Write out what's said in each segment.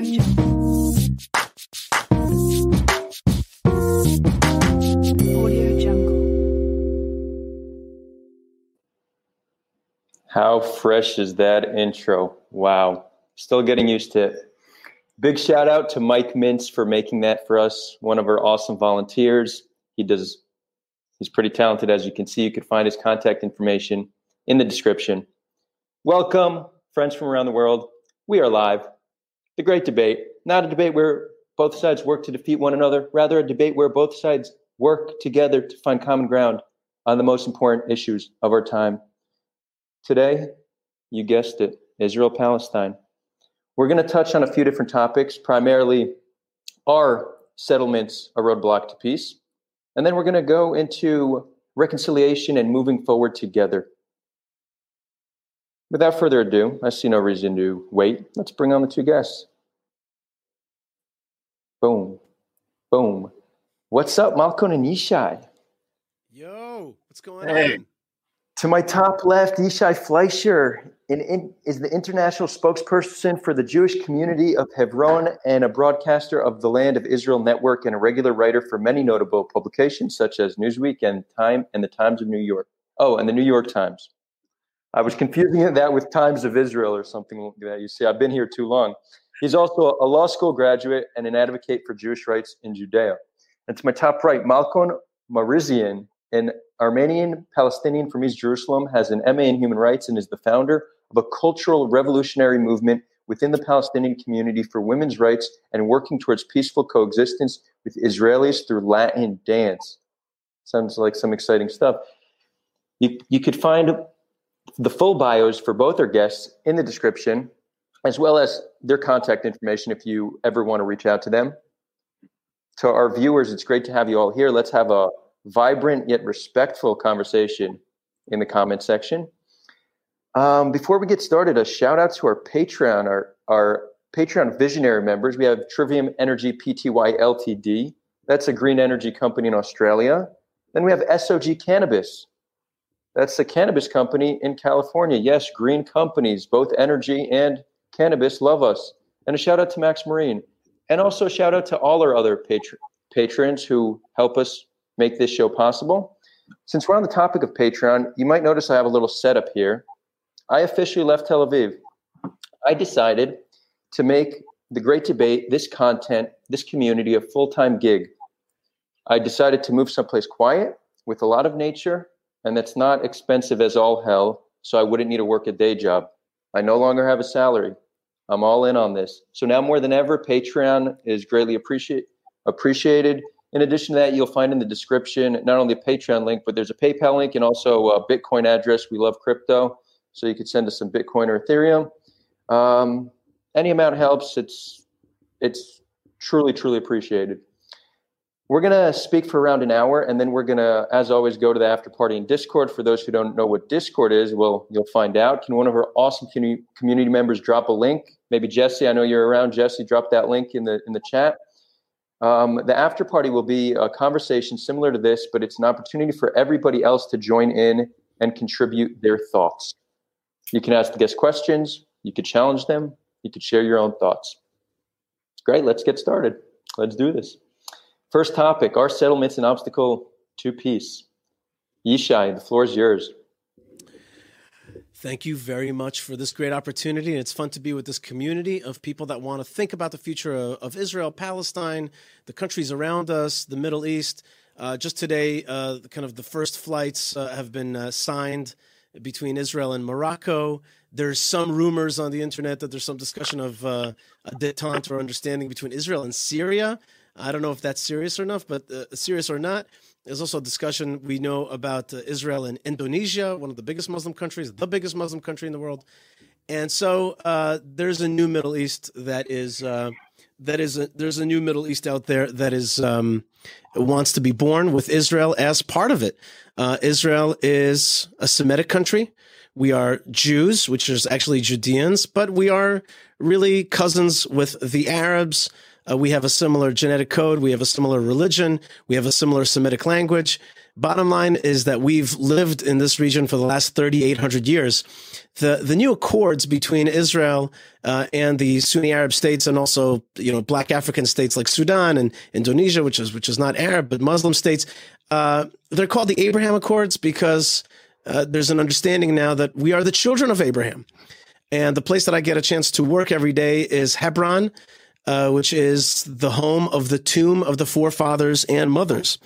How fresh is that intro? Wow. Still getting used to it. Big shout out to Mike Mintz for making that for us, one of our awesome volunteers. He does, he's pretty talented, as you can see. You can find his contact information in the description. Welcome, friends from around the world. We are live. The great debate, not a debate where both sides work to defeat one another, rather, a debate where both sides work together to find common ground on the most important issues of our time. Today, you guessed it, Israel Palestine. We're going to touch on a few different topics, primarily are settlements a roadblock to peace? And then we're going to go into reconciliation and moving forward together. Without further ado, I see no reason to wait. Let's bring on the two guests. Boom. Boom. What's up, Malcolm and Yishai? Yo, what's going Hey. on? To my top left, Yishai Fleischer in, in, is the international spokesperson for the Jewish community of Hebron and a broadcaster of the Land of Israel Network and a regular writer for many notable publications such as Newsweek and Time and the Times of New York. Oh, and the New York Times. I was confusing that with Times of Israel or something like that. You see, I've been here too long. He's also a law school graduate and an advocate for Jewish rights in Judea. And to my top right, Malkon Marizian, an Armenian Palestinian from East Jerusalem, has an MA in human rights and is the founder of a cultural revolutionary movement within the Palestinian community for women's rights and working towards peaceful coexistence with Israelis through Latin dance. Sounds like some exciting stuff. You, you could find the full bios for both our guests in the description, as well as their contact information if you ever want to reach out to them. To our viewers, it's great to have you all here. Let's have a vibrant yet respectful conversation in the comment section. Um, before we get started, a shout out to our Patreon, our, our Patreon visionary members. We have Trivium Energy Pty Ltd. That's a green energy company in Australia. Then we have SOG Cannabis. That's the cannabis company in California. Yes, green companies, both energy and cannabis, love us. And a shout out to Max Marine. And also shout out to all our other patr- patrons who help us make this show possible. Since we're on the topic of Patreon, you might notice I have a little setup here. I officially left Tel Aviv. I decided to make the great debate, this content, this community a full time gig. I decided to move someplace quiet with a lot of nature and that's not expensive as all hell, so I wouldn't need to work a day job. I no longer have a salary. I'm all in on this. So now more than ever, Patreon is greatly appreciate, appreciated. In addition to that, you'll find in the description not only a Patreon link, but there's a PayPal link and also a Bitcoin address. We love crypto, so you could send us some Bitcoin or Ethereum. Um, any amount helps. It's it's truly truly appreciated. We're going to speak for around an hour, and then we're going to, as always, go to the after party in Discord. For those who don't know what Discord is, well, you'll find out. Can one of our awesome commu- community members drop a link? Maybe Jesse, I know you're around. Jesse, drop that link in the in the chat. Um, the after party will be a conversation similar to this, but it's an opportunity for everybody else to join in and contribute their thoughts. You can ask the guests questions. You could challenge them. You could share your own thoughts. Great. Let's get started. Let's do this. First topic Are settlements an obstacle to peace? Yishai, the floor is yours. Thank you very much for this great opportunity. And it's fun to be with this community of people that want to think about the future of, of Israel, Palestine, the countries around us, the Middle East. Uh, just today, uh, kind of the first flights uh, have been uh, signed between Israel and Morocco. There's some rumors on the internet that there's some discussion of uh, a detente or understanding between Israel and Syria. I don't know if that's serious or enough, but uh, serious or not. There's also a discussion we know about uh, Israel and Indonesia, one of the biggest Muslim countries, the biggest Muslim country in the world. And so uh, there's a new Middle East that is uh, that is a, there's a new Middle East out there that is um, wants to be born with Israel as part of it. Uh, Israel is a Semitic country. We are Jews, which is actually Judeans, but we are really cousins with the Arabs. Uh, we have a similar genetic code. We have a similar religion. We have a similar Semitic language. Bottom line is that we've lived in this region for the last 3,800 years. the the new accords between Israel uh, and the Sunni Arab states, and also you know Black African states like Sudan and Indonesia, which is which is not Arab but Muslim states. Uh, they're called the Abraham Accords because uh, there's an understanding now that we are the children of Abraham, and the place that I get a chance to work every day is Hebron. Uh, which is the home of the tomb of the forefathers and mothers.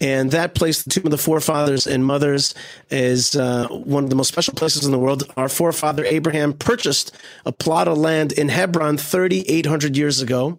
And that place, the tomb of the forefathers and mothers, is uh, one of the most special places in the world. Our forefather Abraham purchased a plot of land in Hebron 3,800 years ago.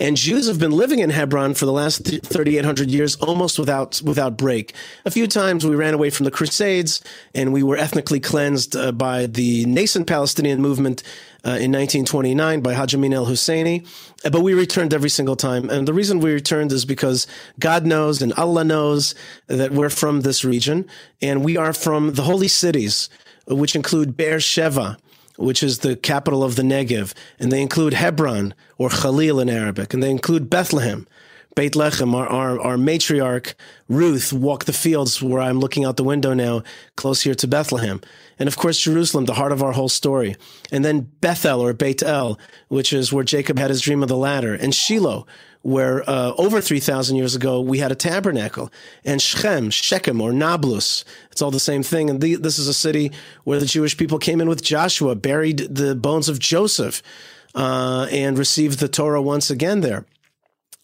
And Jews have been living in Hebron for the last 3,800 years almost without, without break. A few times we ran away from the Crusades and we were ethnically cleansed uh, by the nascent Palestinian movement in 1929 by Haj al Husseini. Uh, but we returned every single time. And the reason we returned is because God knows and Allah knows that we're from this region and we are from the holy cities, which include Beersheba, which is the capital of the Negev. And they include Hebron or Khalil in Arabic. And they include Bethlehem. Beit Lechem, our, our, our, matriarch, Ruth, walked the fields where I'm looking out the window now, close here to Bethlehem. And of course, Jerusalem, the heart of our whole story. And then Bethel or Beit El, which is where Jacob had his dream of the ladder. And Shiloh, where uh, over 3,000 years ago we had a tabernacle. And Shechem, Shechem or Nablus, it's all the same thing. And the, this is a city where the Jewish people came in with Joshua, buried the bones of Joseph, uh, and received the Torah once again there.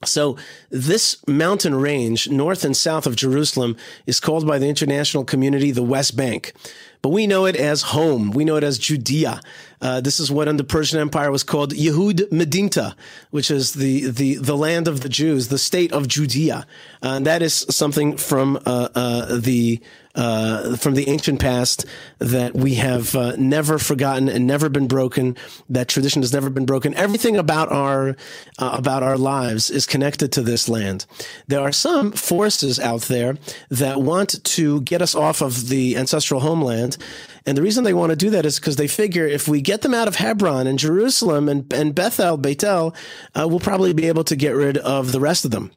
So this mountain range, north and south of Jerusalem, is called by the international community the West Bank. But we know it as home. We know it as Judea. Uh, this is what under Persian Empire was called Yehud Medinata, which is the, the, the land of the Jews, the state of Judea. Uh, and that is something from uh, uh the uh, from the ancient past that we have uh, never forgotten and never been broken. That tradition has never been broken. Everything about our uh, about our lives is connected to this land. There are some forces out there that want to get us off of the ancestral homeland. And the reason they want to do that is because they figure if we get them out of Hebron and Jerusalem and, and Bethel, Beitel, uh, we'll probably be able to get rid of the rest of them.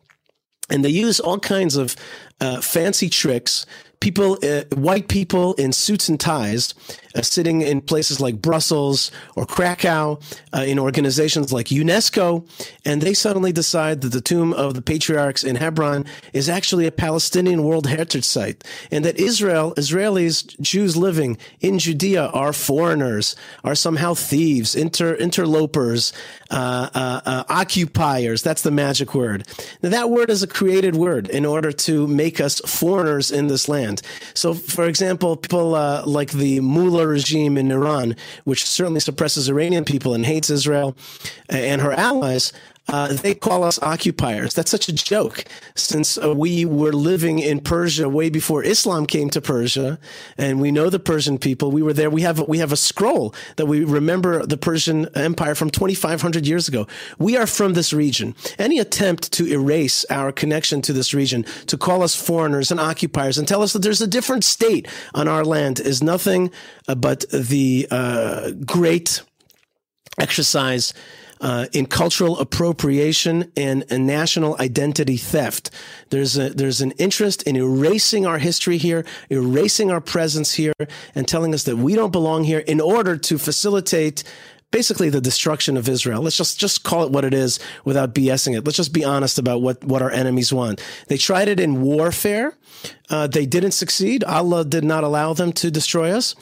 And they use all kinds of uh, fancy tricks people, uh, white people in suits and ties, uh, sitting in places like Brussels or Krakow, uh, in organizations like UNESCO, and they suddenly decide that the tomb of the patriarchs in Hebron is actually a Palestinian World Heritage Site, and that Israel, Israelis, Jews living in Judea are foreigners, are somehow thieves, inter, interlopers, uh, uh, uh, occupiers. That's the magic word. Now, that word is a created word in order to make us foreigners in this land So, for example, people uh, like the Mullah regime in Iran, which certainly suppresses Iranian people and hates Israel and her allies, uh, they call us occupiers. That's such a joke since uh, we were living in Persia way before Islam came to Persia, and we know the Persian people. We were there. We have we have a scroll that we remember the Persian Empire from 2,500 years ago. We are from this region. Any attempt to erase our connection to this region, to call us foreigners and occupiers, and tell us that there's a different state on our land is nothing but the uh, great exercise uh, in cultural appropriation and, and, national identity theft. There's a, there's an interest in erasing our history here, erasing our presence here, and telling us that we don't belong here in order to facilitate basically the destruction of Israel. Let's just just call it what it is without BSing it. Let's just be honest about what what our enemies want. They tried it in warfare. Uh, they didn't succeed. Allah did not allow them to destroy us.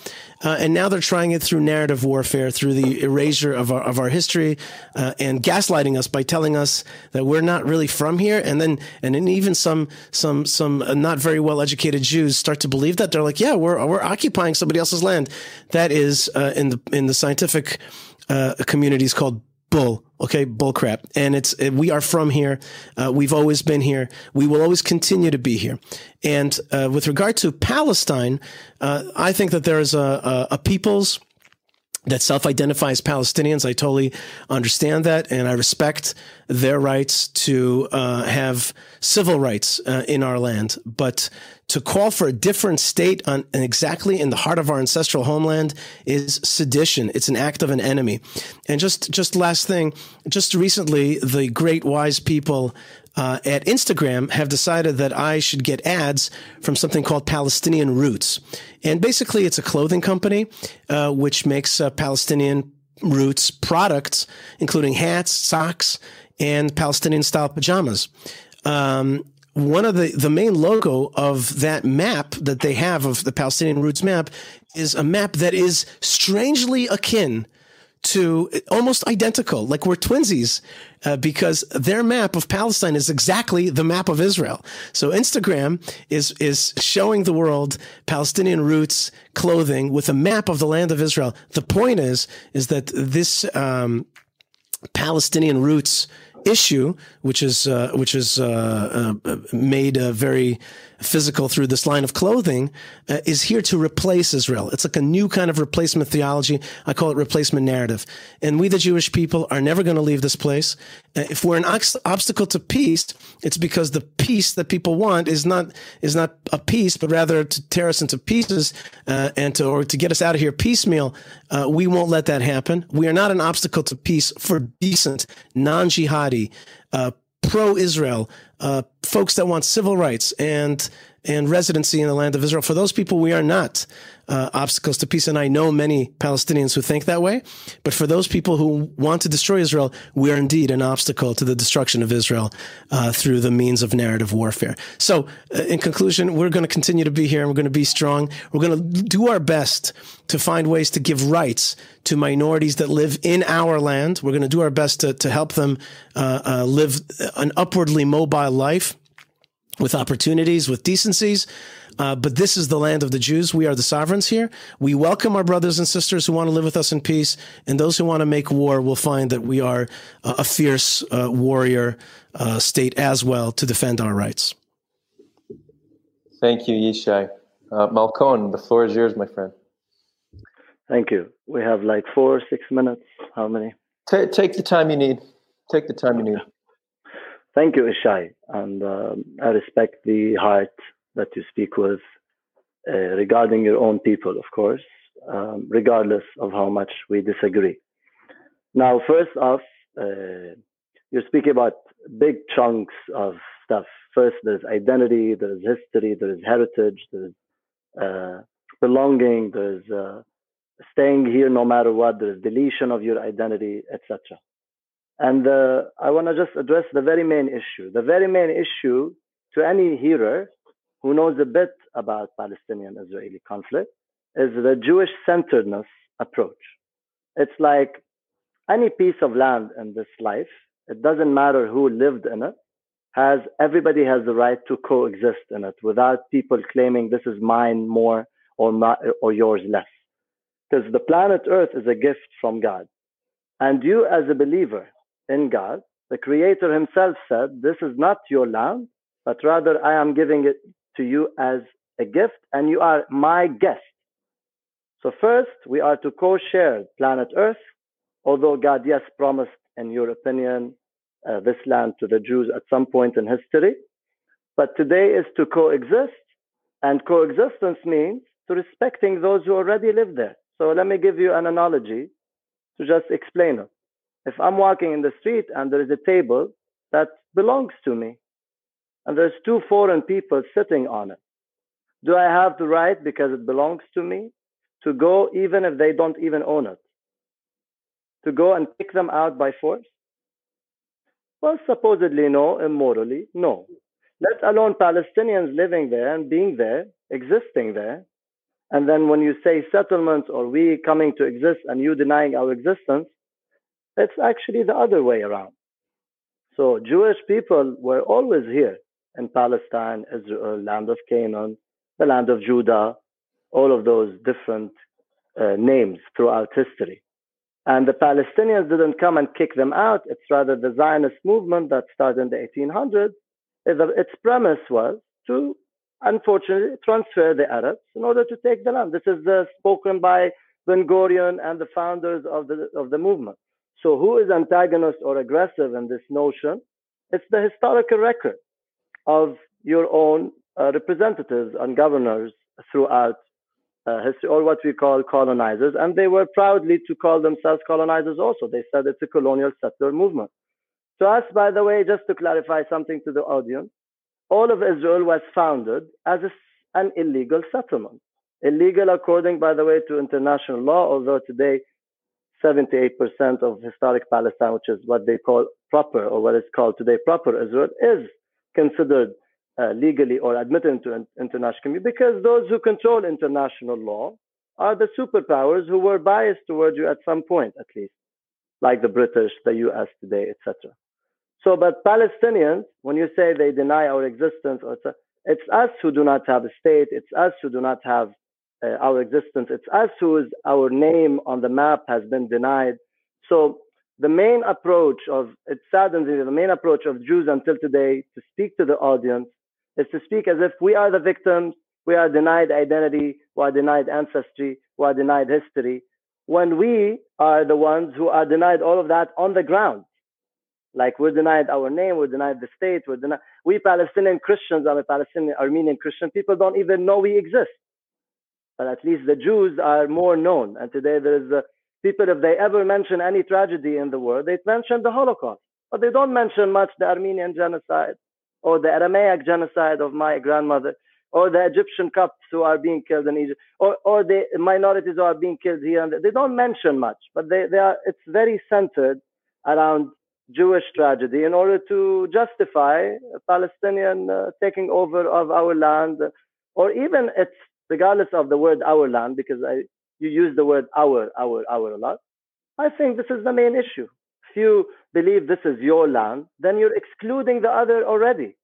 Uh, and now they're trying it through narrative warfare, through the erasure of our, of our history, uh, and gaslighting us by telling us that we're not really from here. And then, and then even some, some, some uh, not very well educated Jews start to believe that they're like, yeah, we're, we're occupying somebody else's land. That is, uh, in the, in the scientific, uh, communities called bull. Okay, bull crap. And it's we are from here. Uh, we've always been here. We will always continue to be here. And uh, with regard to Palestine, uh, I think that there is a, a, a people's that self-identify as Palestinians. I totally understand that, and I respect their rights to uh, have civil rights uh, in our land. But to call for a different state on exactly in the heart of our ancestral homeland is sedition. It's an act of an enemy. And just just last thing, just recently, the great wise people uh, at Instagram have decided that I should get ads from something called Palestinian Roots, and basically it's a clothing company uh, which makes uh, Palestinian roots products, including hats, socks, and Palestinian style pajamas. Um, one of the, the main logo of that map that they have of the Palestinian roots map is a map that is strangely akin to almost identical, like we're twinsies, uh, because their map of Palestine is exactly the map of Israel. So Instagram is is showing the world Palestinian roots clothing with a map of the land of Israel. The point is is that this um, Palestinian roots issue, which is uh, which is uh, uh, made uh, very physical through this line of clothing, uh, is here to replace Israel. It's like a new kind of replacement theology. I call it replacement narrative. And we, the Jewish people, are never going to leave this place. Uh, if we're an ox- obstacle to peace, it's because the peace that people want is not is not a peace, but rather to tear us into pieces and to or to get us out of here piecemeal. we won't let that happen. We are not an obstacle to peace for decent, non-jihadi uh, pro Israel, uh, folks that want civil rights and and residency in the land of Israel. For those people, we are not uh, obstacles to peace. And I know many Palestinians who think that way. But for those people who want to destroy Israel, we are indeed an obstacle to the destruction of Israel uh, through the means of narrative warfare. So, uh, in conclusion, we're going to continue to be here and we're going to be strong. We're going to do our best to find ways to give rights to minorities that live in our land. We're going to do our best to, to help them uh, uh, live an upwardly mobile life with opportunities, with decencies. Uh, but this is the land of the Jews. We are the sovereigns here. We welcome our brothers and sisters who want to live with us in peace, and those who want to make war will find that we are uh, a fierce uh, warrior uh, state as well to defend our rights. Thank you, Yishai. Uh, Malkon, the floor is yours, my friend. Thank you. We have like four, six minutes. How many? T- take the time you need. Take the time you need. Thank you, Ishai. And um, I respect the heart that you speak with uh, regarding your own people, of course, um, regardless of how much we disagree. Now, first off, uh, you're speaking about big chunks of stuff. First, there's identity, there's history, there's heritage, there's uh, belonging, there's uh, staying here no matter what, there's deletion of your identity, etc. And uh, I want to just address the very main issue. The very main issue to any hearer who knows a bit about Palestinian Israeli conflict is the Jewish centeredness approach. It's like any piece of land in this life, it doesn't matter who lived in it, has everybody has the right to coexist in it without people claiming this is mine more or or yours less. Because the planet Earth is a gift from God. And you as a believer in God, the creator himself said, this is not your land, but rather I am giving it to you as a gift and you are my guest. So first, we are to co-share planet Earth, although God, yes, promised, in your opinion, uh, this land to the Jews at some point in history. But today is to coexist, and coexistence means to respecting those who already live there. So let me give you an analogy to just explain it. If I'm walking in the street and there is a table that belongs to me, and there's two foreign people sitting on it. Do I have the right, because it belongs to me, to go even if they don't even own it? To go and pick them out by force? Well, supposedly no, immorally, no. Let alone Palestinians living there and being there, existing there. And then when you say settlements or we coming to exist and you denying our existence, it's actually the other way around. So Jewish people were always here in Palestine, Israel, land of Canaan, the land of Judah, all of those different uh, names throughout history. And the Palestinians didn't come and kick them out. It's rather the Zionist movement that started in the 1800s. Its premise was to, unfortunately, transfer the Arabs in order to take the land. This is uh, spoken by Ben Gurion and the founders of the, of the movement. So, who is antagonist or aggressive in this notion? It's the historical record of your own uh, representatives and governors throughout uh, history, or what we call colonizers, and they were proudly to call themselves colonizers also. They said it's a colonial settler movement. To us, by the way, just to clarify something to the audience, all of Israel was founded as a, an illegal settlement. Illegal according, by the way, to international law, although today 78% of historic Palestine, which is what they call proper, or what is called today proper Israel, is considered uh, legally or admitted into international community because those who control international law are the superpowers who were biased towards you at some point, at least, like the British, the US today, etc. So, but Palestinians, when you say they deny our existence, or it's us who do not have a state, it's us who do not have uh, our existence, it's us whose our name on the map has been denied. So, the main approach of it saddens me, the main approach of Jews until today to speak to the audience is to speak as if we are the victims, we are denied identity, we are denied ancestry, we are denied history, when we are the ones who are denied all of that on the ground. Like we're denied our name, we're denied the state, we're denied. We Palestinian Christians, I'm a Palestinian Armenian Christian, people don't even know we exist. But at least the Jews are more known. And today there's a, people, if they ever mention any tragedy in the world, they mention the Holocaust. But they don't mention much the Armenian genocide or the Aramaic genocide of my grandmother, or the Egyptian Copts who are being killed in Egypt, or, or the minorities who are being killed here and there. They don't mention much, but they, they are, it's very centered around Jewish tragedy in order to justify Palestinian uh, taking over of our land, or even it's regardless of the word our land, because I, you use the word our, our, our a lot. I think this is the main issue if you believe this is your land, then you're excluding the other already.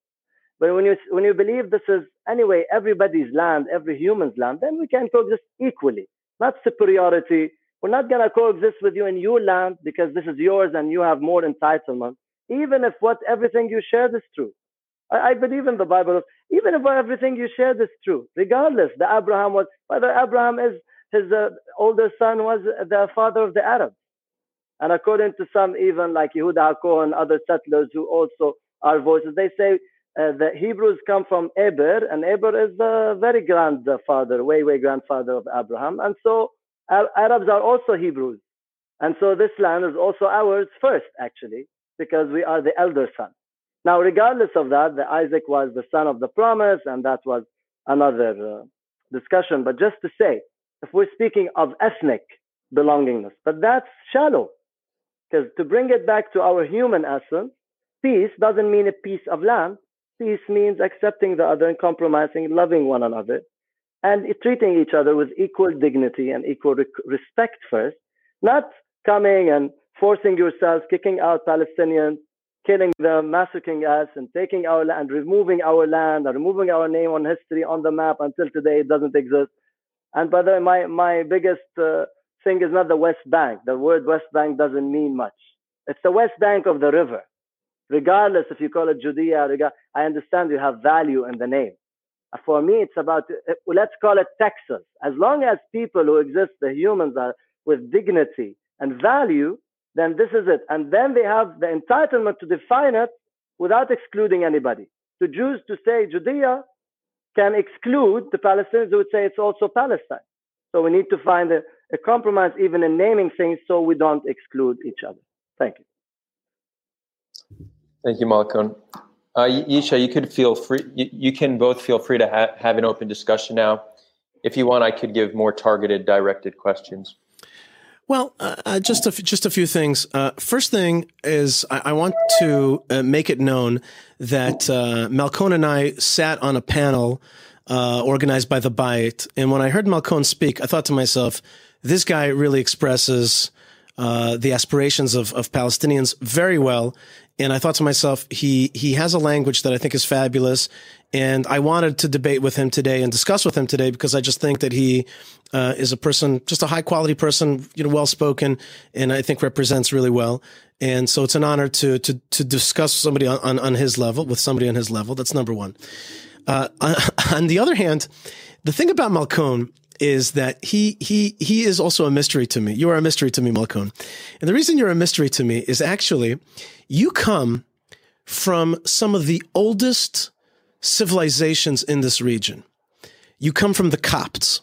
But when you when you believe this is anyway everybody's land, every human's land, then we can coexist equally, not superiority. We're not gonna coexist with you in your land because this is yours and you have more entitlement, even if what everything you shared is true. I, I believe in the Bible. Even if everything you shared is true, regardless, the Abraham was whether Abraham is his uh, older son was the father of the Arabs. And according to some, even like Yehuda HaKohen and other settlers who also are voices, they say uh, the Hebrews come from Eber, and Eber is the very grandfather, way, way grandfather of Abraham. And so Arabs are also Hebrews. And so this land is also ours first, actually, because we are the elder son. Now, regardless of that, the Isaac was the son of the promise, and that was another uh, discussion. But just to say, if we're speaking of ethnic belongingness, but that's shallow. Because to bring it back to our human essence, peace doesn't mean a piece of land. Peace means accepting the other and compromising, loving one another, and treating each other with equal dignity and equal respect first, not coming and forcing yourselves, kicking out Palestinians, killing them, massacring us, and taking our land, removing our land, and removing our name on history on the map until today it doesn't exist. And by the way, my, my biggest uh, thing is not the West Bank. The word West Bank doesn't mean much. It's the West Bank of the river. Regardless if you call it Judea, I understand you have value in the name. For me, it's about, uh, let's call it Texas. As long as people who exist, the humans are with dignity and value, then this is it. And then they have the entitlement to define it without excluding anybody. To Jews to say Judea can exclude the Palestinians who would say it's also Palestine. So we need to find a, a compromise even in naming things so we don't exclude each other. Thank you. Thank you, Malkon. Uh, you could feel free. You, you can both feel free to ha- have an open discussion now. If you want, I could give more targeted, directed questions. Well, uh, uh just a, just a few things. Uh, first thing is I, I want to uh, make it known that uh, Malkon and I sat on a panel uh, organized by the Bayit, and when I heard Malkon speak, I thought to myself, this guy really expresses uh, the aspirations of, of Palestinians very well. And I thought to myself, he he has a language that I think is fabulous, and I wanted to debate with him today and discuss with him today because I just think that he uh, is a person, just a high quality person, you know, well spoken, and I think represents really well. And so it's an honor to to to discuss somebody on, on, on his level with somebody on his level. That's number one. Uh, on the other hand, the thing about Malkon is that he he he is also a mystery to me. You are a mystery to me, Malkon. And the reason you're a mystery to me is actually you come from some of the oldest civilizations in this region. You come from the Copts,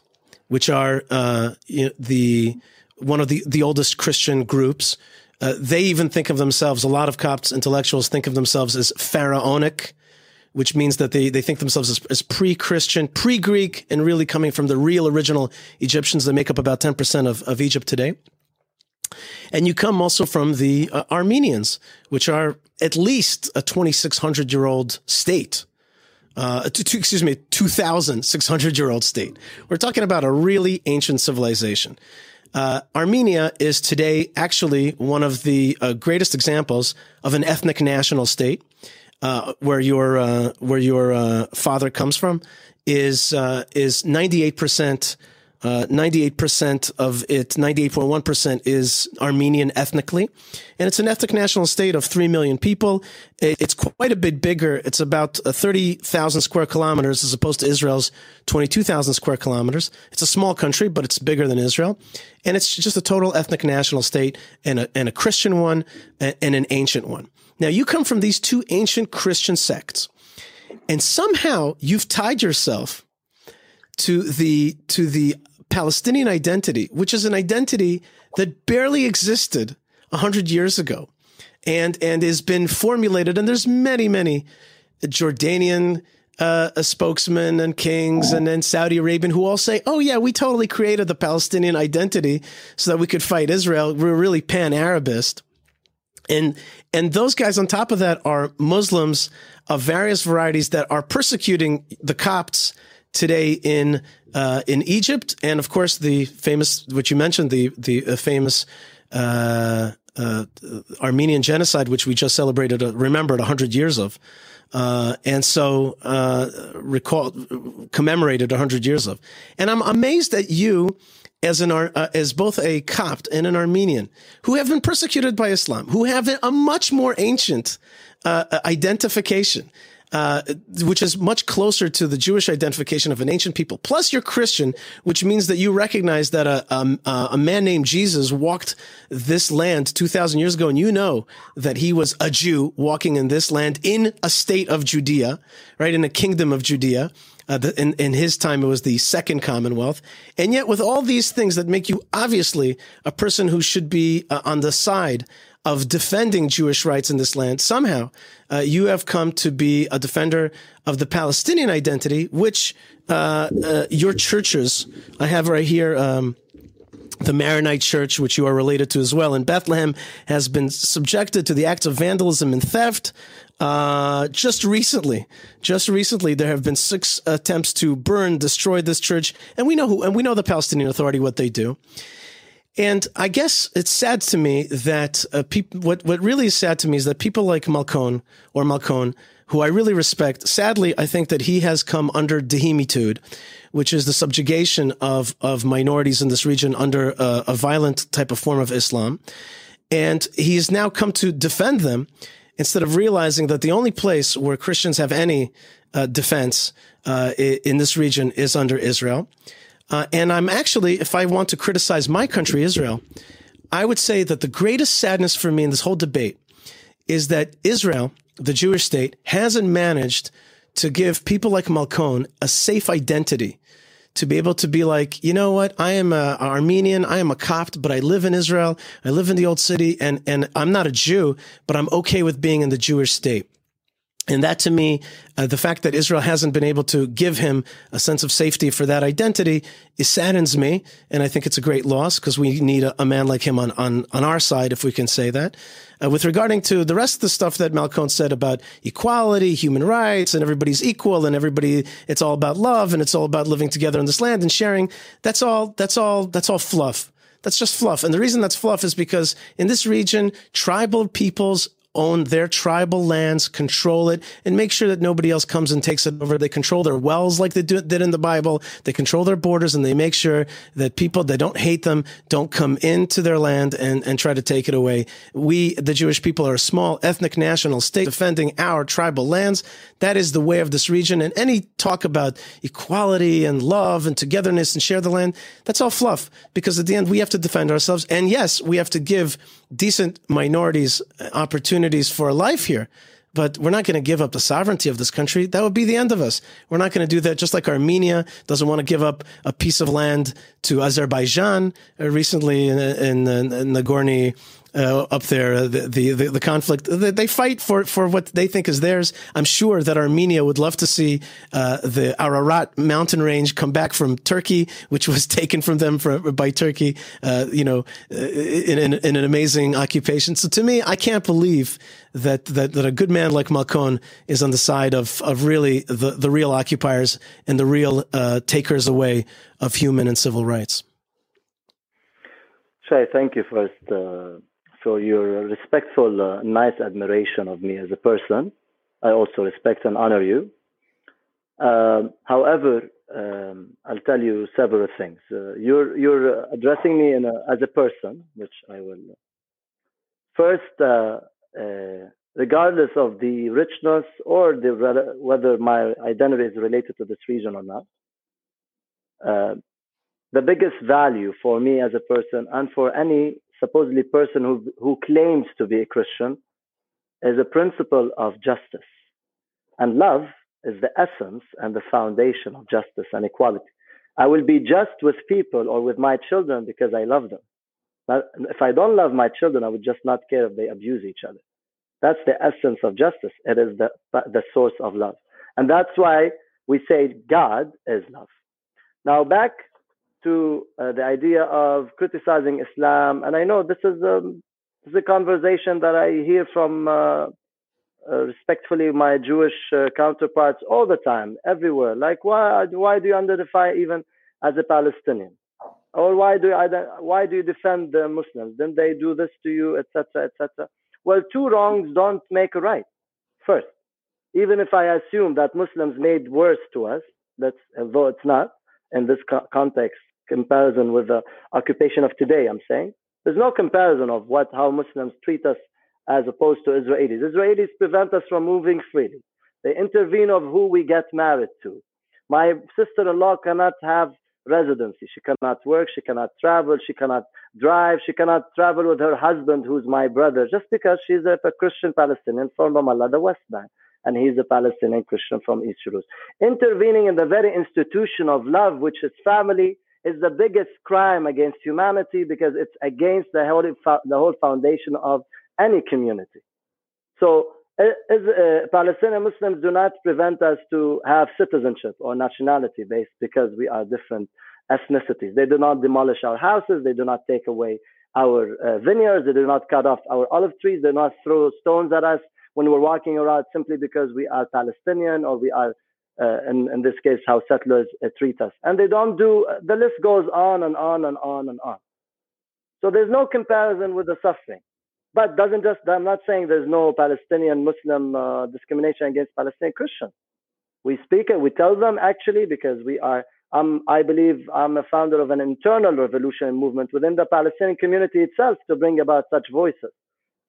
which are uh, the one of the, the oldest Christian groups. Uh, they even think of themselves, a lot of Copts intellectuals think of themselves as pharaonic, which means that they, they think themselves as, as pre Christian, pre Greek, and really coming from the real original Egyptians that make up about 10% of, of Egypt today. And you come also from the uh, Armenians, which are at least a 2,600 year old state. Uh, to, excuse me, 2,600 year old state. We're talking about a really ancient civilization. Uh, Armenia is today actually one of the uh, greatest examples of an ethnic national state, uh, where your uh, where your uh, father comes from is is 98 percent 98% uh, of it, 98.1% is Armenian ethnically. And it's an ethnic national state of 3 million people. It's quite a bit bigger. It's about uh, 30,000 square kilometers as opposed to Israel's 22,000 square kilometers. It's a small country, but it's bigger than Israel. And it's just a total ethnic national state and a, and a Christian one and an ancient one. Now, you come from these two ancient Christian sects, and somehow you've tied yourself to the to the Palestinian identity, which is an identity that barely existed 100 years ago and, and has been formulated. And there's many, many Jordanian uh, spokesmen and kings and then Saudi Arabian who all say, oh, yeah, we totally created the Palestinian identity so that we could fight Israel. We're really pan Arabist. And, and those guys on top of that are Muslims of various varieties that are persecuting the Copts today in uh, in Egypt, and of course the famous, which you mentioned, the the uh, famous uh, uh Armenian genocide, which we just celebrated, uh, remembered hundred years of, uh, and so recall commemorated hundred years of. And I'm amazed that you. As an as both a Copt and an Armenian, who have been persecuted by Islam, who have a much more ancient identification, uh, which is much closer to the Jewish identification of an ancient people. Plus, you're Christian, which means that you recognize that a, a, a man named Jesus walked this land 2,000 years ago, and you know that he was a Jew walking in this land in a state of Judea, right, in a kingdom of Judea. Uh, the, in, in his time, it was the second commonwealth. And yet, with all these things that make you obviously a person who should be uh, on the side of defending Jewish rights in this land, somehow uh, you have come to be a defender of the Palestinian identity, which uh, uh, your churches, I have right here. Um, the Maronite Church, which you are related to as well in Bethlehem, has been subjected to the acts of vandalism and theft. Uh, just recently, just recently, there have been six attempts to burn, destroy this church, and we know who, and we know the Palestinian Authority what they do. And I guess it's sad to me that uh. What what really is sad to me is that people like Malkon or Malkon, who I really respect. Sadly, I think that he has come under dhimmitude, which is the subjugation of of minorities in this region under a, a violent type of form of Islam, and he has now come to defend them instead of realizing that the only place where Christians have any uh, defense uh, in this region is under Israel. Uh, and I'm actually, if I want to criticize my country, Israel, I would say that the greatest sadness for me in this whole debate is that Israel, the Jewish state, hasn't managed to give people like Malkon a safe identity to be able to be like, you know what? I am a Armenian. I am a Copt, but I live in Israel. I live in the old city and, and I'm not a Jew, but I'm okay with being in the Jewish state. And that to me, uh, the fact that Israel hasn't been able to give him a sense of safety for that identity, it saddens me. And I think it's a great loss because we need a, a, man like him on, on, on our side, if we can say that. Uh, with regarding to the rest of the stuff that Malkon said about equality, human rights, and everybody's equal and everybody, it's all about love and it's all about living together in this land and sharing. That's all, that's all, that's all fluff. That's just fluff. And the reason that's fluff is because in this region, tribal peoples own their tribal lands, control it, and make sure that nobody else comes and takes it over. They control their wells like they did in the Bible. They control their borders and they make sure that people that don't hate them don't come into their land and, and try to take it away. We, the Jewish people, are a small ethnic national state defending our tribal lands. That is the way of this region. And any talk about equality and love and togetherness and share the land, that's all fluff because at the end we have to defend ourselves. And yes, we have to give decent minorities opportunities for life here. but we're not going to give up the sovereignty of this country. That would be the end of us. We're not going to do that. Just like Armenia doesn't want to give up a piece of land to Azerbaijan uh, recently in, in, in Nagorno uh, up there, uh, the, the, the conflict. They fight for for what they think is theirs. I'm sure that Armenia would love to see uh, the Ararat mountain range come back from Turkey, which was taken from them for, by Turkey. Uh, you know, uh, in, in, in, an amazing occupation. So to me, I can't believe that that that a good man like Malkon is on the side of of really the the real occupiers and the real uh, takers away of human and civil rights. Shay, thank you first for your respectful, uh, nice admiration of me as a person. I also respect and honor you. Um, however, um, I'll tell you several things. Uh, you're you're addressing me a, as a person, which I will. First, uh, uh regardless of the richness or the whether my identity is related to this region or not, uh, the biggest value for me as a person and for any supposedly person who, who claims to be a Christian is a principle of justice. And love is the essence and the foundation of justice and equality. I will be just with people or with my children because I love them. If I don't love my children, I would just not care if they abuse each other. That's the essence of justice. It is the, the source of love. And that's why we say God is love. Now, back to uh, the idea of criticizing Islam. And I know this is, um, this is a conversation that I hear from uh, uh, respectfully my Jewish uh, counterparts all the time, everywhere. Like, why why do you identify even as a Palestinian? Or why do you why do you defend the Muslims? Then they do this to you, etc., etc. Well, two wrongs don't make a right. First, even if I assume that Muslims made worse to us, that's although it's not in this co- context comparison with the occupation of today, I'm saying. There's no comparison of what how Muslims treat us as opposed to Israelis. Israelis prevent us from moving freely. They intervene of who we get married to. My sister-in-law cannot have residency. She cannot work. She cannot travel. She cannot drive. She cannot travel with her husband, who's my brother, just because she's a, a Christian Palestinian from Ramallah, the West Bank, and he's a Palestinian Christian from East Jerusalem. Intervening in the very institution of love, which is family, is the biggest crime against humanity because it's against the whole, the whole foundation of any community. So as, uh, Palestinian Muslims do not prevent us to have citizenship or nationality based because we are different ethnicities. They do not demolish our houses. They do not take away our uh, vineyards. They do not cut off our olive trees. They do not throw stones at us when we're walking around simply because we are Palestinian or we are in, in this case, how settlers uh, treat us. And they don't do, uh, the list goes on and on and on and on. So there's no comparison with the suffering. But doesn't just, I'm not saying there's no Palestinian Muslim uh, discrimination against Palestinian Christians. We speak it, we tell them actually, because we are, I'm, I believe I'm a founder of an internal revolution movement within the Palestinian community itself to bring about such voices.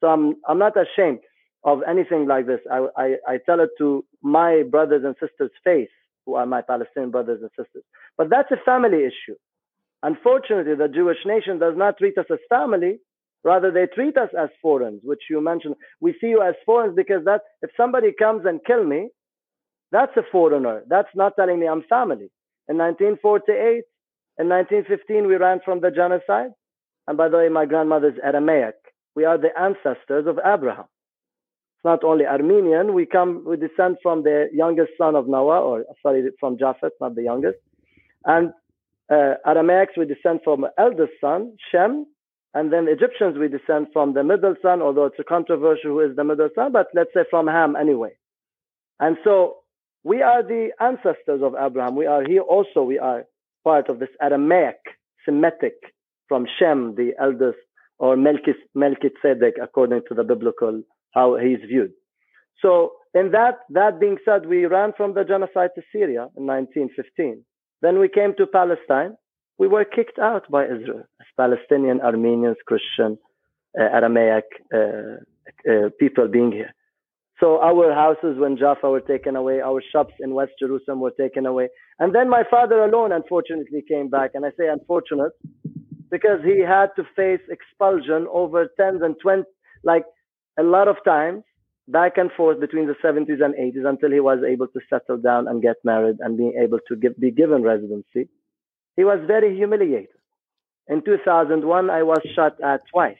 So I'm, I'm not ashamed of anything like this. I, I, I tell it to my brothers and sisters' face, who are my Palestinian brothers and sisters. But that's a family issue. Unfortunately, the Jewish nation does not treat us as family. Rather, they treat us as foreigners, which you mentioned. We see you as foreigners because that if somebody comes and kill me, that's a foreigner. That's not telling me I'm family. In 1948, in 1915, we ran from the genocide. And by the way, my grandmother's Aramaic. We are the ancestors of Abraham not only Armenian, we come, we descend from the youngest son of Noah, or sorry, from Japheth, not the youngest. And uh, Aramaics, we descend from eldest son, Shem. And then Egyptians, we descend from the middle son, although it's a controversial who is the middle son, but let's say from Ham anyway. And so we are the ancestors of Abraham. We are here also, we are part of this Aramaic, Semitic, from Shem, the eldest, or Melchizedek, according to the biblical how he's viewed. So, in that, that being said, we ran from the genocide to Syria in 1915. Then we came to Palestine. We were kicked out by Israel as Palestinian, Armenians, Christian, uh, Aramaic uh, uh, people being here. So our houses when Jaffa were taken away, our shops in West Jerusalem were taken away. And then my father alone, unfortunately, came back. And I say unfortunate because he had to face expulsion over tens and 20, like a lot of times back and forth between the 70s and 80s until he was able to settle down and get married and being able to give, be given residency. He was very humiliated. In 2001, I was shot at twice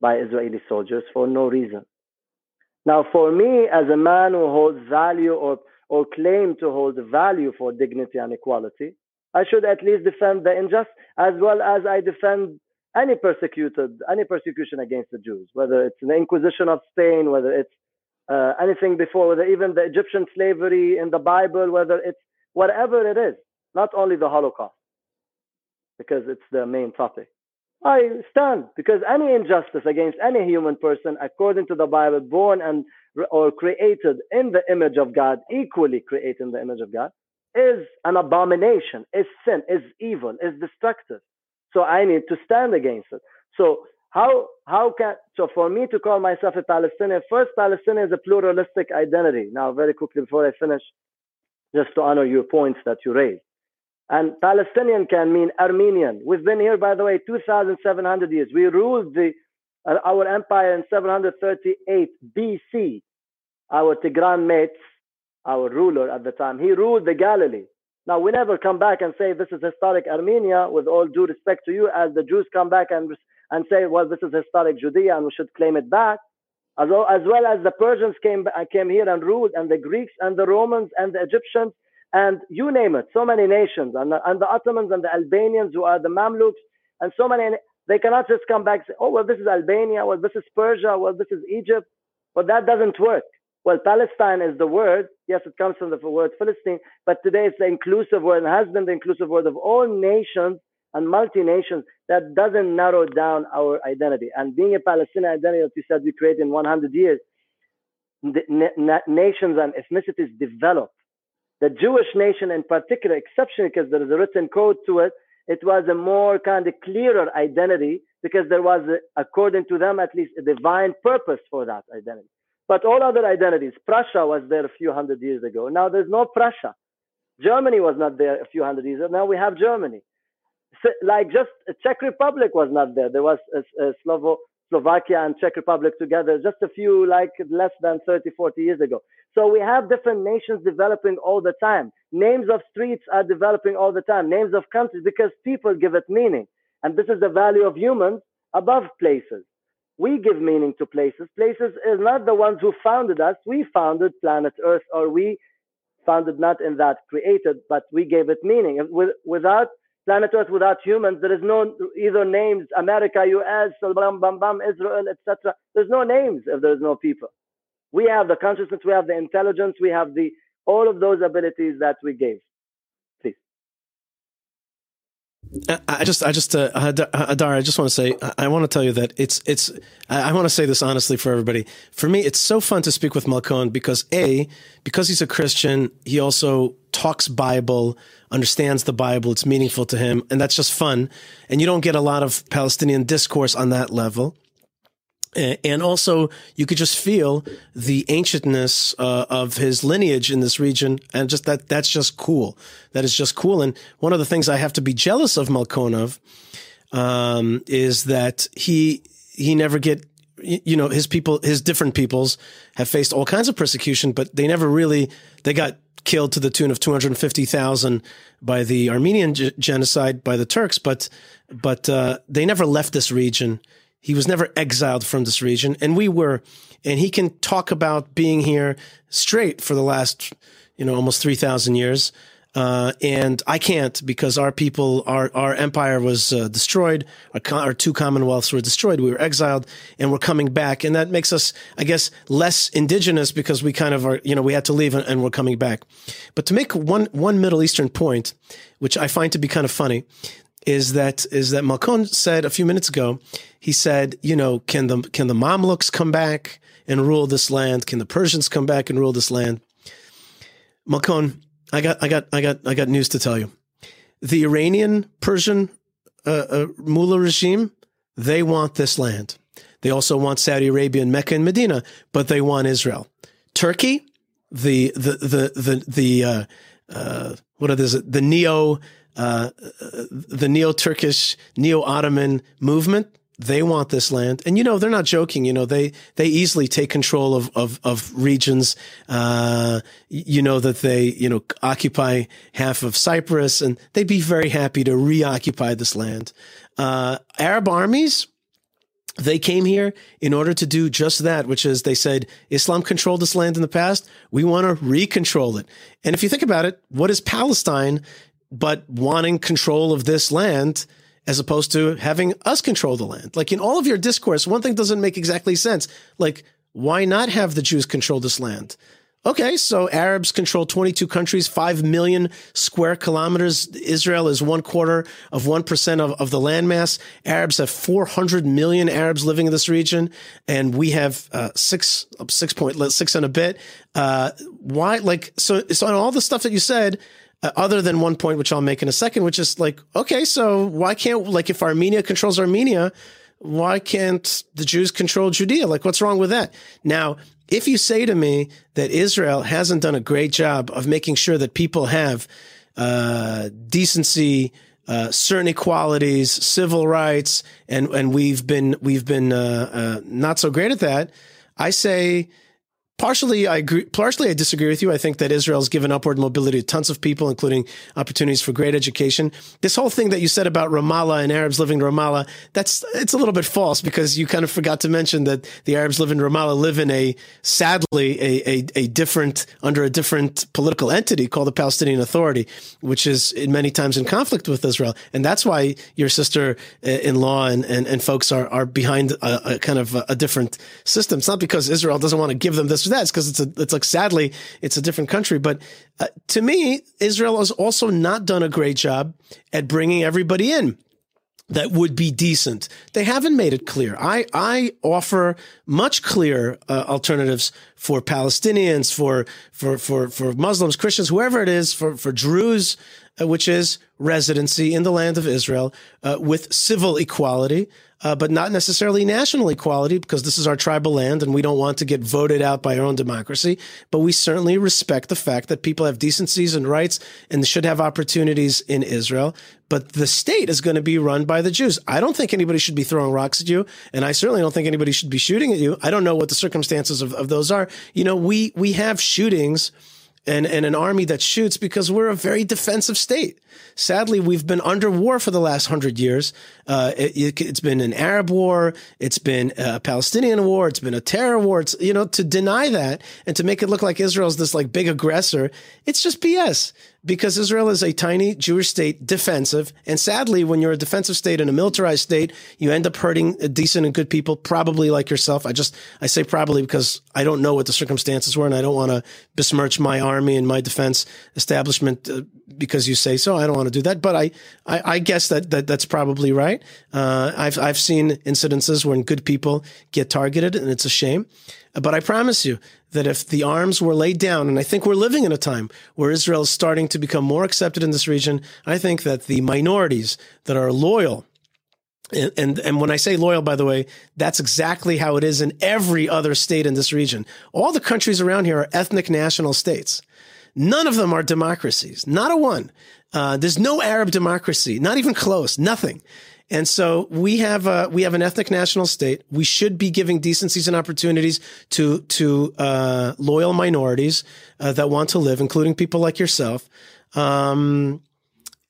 by Israeli soldiers for no reason. Now, for me, as a man who holds value or, or claim to hold value for dignity and equality, I should at least defend the unjust as well as I defend any persecuted, any persecution against the Jews, whether it's the Inquisition of Spain, whether it's uh, anything before, whether even the Egyptian slavery in the Bible, whether it's whatever it is, not only the Holocaust, because it's the main topic. I stand because any injustice against any human person, according to the Bible, born and or created in the image of God, equally created in the image of God, is an abomination, is sin, is evil, is destructive. So I need to stand against it. So how how can so for me to call myself a Palestinian, first Palestinian is a pluralistic identity. Now, very quickly before I finish, just to honor your points that you raised. And Palestinian can mean Armenian. We've been here, by the way, 2,700 years. We ruled the, uh, our empire in 738 BC. Our Tigran mates, our ruler at the time, he ruled the Galilee. Now, we never come back and say this is historic Armenia, with all due respect to you, as the Jews come back and, and say, well, this is historic Judea and we should claim it back. As well, as well as the Persians came, uh, came here and ruled, and the Greeks and the Romans and the Egyptians and you name it, so many nations, and the, and the Ottomans and the Albanians who are the Mamluks, and so many, they cannot just come back and say, oh, well, this is Albania, well, this is Persia, well, this is Egypt. But that doesn't work. Well, Palestine is the word. Yes, it comes from the word Philistine, but today it's the inclusive word and has been the inclusive word of all nations and multi-nations that doesn't narrow down our identity. And being a Palestinian identity, as you said, we created in 100 years, nations and ethnicities develop the Jewish nation in particular, exceptionally because there is a written code to it, it was a more kind of clearer identity because there was, a, according to them at least, a divine purpose for that identity. But all other identities, Prussia was there a few hundred years ago. Now there's no Prussia. Germany was not there a few hundred years ago. Now we have Germany. So, like just uh, Czech Republic was not there. There was a, a Slovo, Slovakia and Czech Republic together just a few, like less than 30, 40 years ago. So we have different nations developing all the time. Names of streets are developing all the time. Names of countries because people give it meaning. And this is the value of humans above places. We give meaning to places. Places is not the ones who founded us. We founded planet Earth, or we founded not in that created, but we gave it meaning. Without planet Earth without humans. There is no either names America, US, bam, bam, Israel, etc. There's no names if there's no people. We have the consciousness, we have the intelligence, we have the all of those abilities that we gave. I just, I just, uh, Hadar, I just want to say, I want to tell you that it's, it's, I want to say this honestly for everybody. For me, it's so fun to speak with Malkon because A, because he's a Christian, he also talks Bible, understands the Bible, it's meaningful to him, and that's just fun. And you don't get a lot of Palestinian discourse on that level. And also, you could just feel the ancientness uh, of his lineage in this region, and just that that's just cool. That is just cool. And one of the things I have to be jealous of Malkonov um, is that he he never get you know his people his different peoples have faced all kinds of persecution, but they never really they got killed to the tune of 250,000 by the Armenian g- genocide by the Turks, but but uh, they never left this region. He was never exiled from this region, and we were. And he can talk about being here straight for the last, you know, almost three thousand years. Uh, and I can't because our people, our our empire was uh, destroyed. Our, our, two commonwealths were destroyed. We were exiled, and we're coming back, and that makes us, I guess, less indigenous because we kind of are. You know, we had to leave, and, and we're coming back. But to make one one Middle Eastern point, which I find to be kind of funny, is that is that Malkon said a few minutes ago. He said, you know, can the can the Mamluks come back and rule this land? Can the Persians come back and rule this land? Malkon I got, I got, I got, I got news to tell you. The Iranian Persian uh, uh, mullah regime, they want this land. They also want Saudi Arabia and Mecca and Medina, but they want Israel. Turkey, the the the the the uh, uh, what is it? The neo uh, the neo Turkish neo Ottoman movement. they want this land, and you know they're not joking. You know they they easily take control of of, of regions. Uh, you know that they you know occupy half of Cyprus, and they'd be very happy to reoccupy this land. Uh, Arab armies they came here in order to do just that, which is they said Islam controlled this land in the past. We want to recontrol it. And if you think about it, what is Palestine but wanting control of this land as opposed to having us control the land? Like in all of your discourse, one thing doesn't make exactly sense. Like, why not have the Jews control this land? Okay, so Arabs control 22 countries, 5 million square kilometers. Israel is one quarter of 1% of, of the landmass. Arabs have 400 million Arabs living in this region, and we have uh, six, six point, six and a bit. Uh, why, like, so, so on all the stuff that you said, other than one point, which I'll make in a second, which is like, okay, so why can't, like, if Armenia controls Armenia, why can't the Jews control Judea? Like, what's wrong with that? Now, if you say to me that Israel hasn't done a great job of making sure that people have uh, decency, uh, certain equalities, civil rights, and and we've been we've been uh, uh not so great at that, I say Partially, I agree. Partially, I disagree with you. I think that Israel's given upward mobility to tons of people, including opportunities for great education. This whole thing that you said about Ramallah and Arabs living in Ramallah, that's it's a little bit false because you kind of forgot to mention that the Arabs live in Ramallah live in a sadly a, a, a different under a different political entity called the Palestinian Authority, which is in many times in conflict with Israel, and that's why your sister-in-law uh, and, and, and folks are are behind a, a kind of a, a different system. It's not because Israel doesn't want to give them this that. It's because it's a, it's like sadly, it's a different country. But uh, to me, Israel has also not done a great job at bringing everybody in that would be decent. They haven't made it clear. I, I offer much clearer uh, alternatives for Palestinians, for, for, for, for Muslims, Christians, whoever it is, for, for Druze, uh, which is residency in the land of Israel uh, with civil equality, uh, but not necessarily national equality because this is our tribal land and we don't want to get voted out by our own democracy. But we certainly respect the fact that people have decencies and rights and should have opportunities in Israel. But the state is going to be run by the Jews. I don't think anybody should be throwing rocks at you. And I certainly don't think anybody should be shooting at you. I don't know what the circumstances of, of those are. You know, we, we have shootings and, and an army that shoots because we're a very defensive state. Sadly, we've been under war for the last hundred years. Uh, it, has it, been an Arab war. It's been a Palestinian war. It's been a terror war. It's, you know, to deny that and to make it look like Israel's this like big aggressor, it's just BS because Israel is a tiny Jewish state, defensive. And sadly, when you're a defensive state and a militarized state, you end up hurting decent and good people, probably like yourself. I just, I say probably because I don't know what the circumstances were and I don't want to besmirch my army and my defense establishment uh, because you say so. I don't want to do that, but I, I, I guess that, that that's probably right. Uh, I've, I've seen incidences when good people get targeted and it's a shame. But I promise you that if the arms were laid down, and I think we're living in a time where Israel is starting to become more accepted in this region, I think that the minorities that are loyal and, and, and when I say loyal, by the way, that's exactly how it is in every other state in this region. All the countries around here are ethnic national states. None of them are democracies. Not a one. Uh, there's no Arab democracy, not even close, nothing. And so we have a, we have an ethnic national state. We should be giving decencies and opportunities to to uh, loyal minorities uh, that want to live, including people like yourself. Um,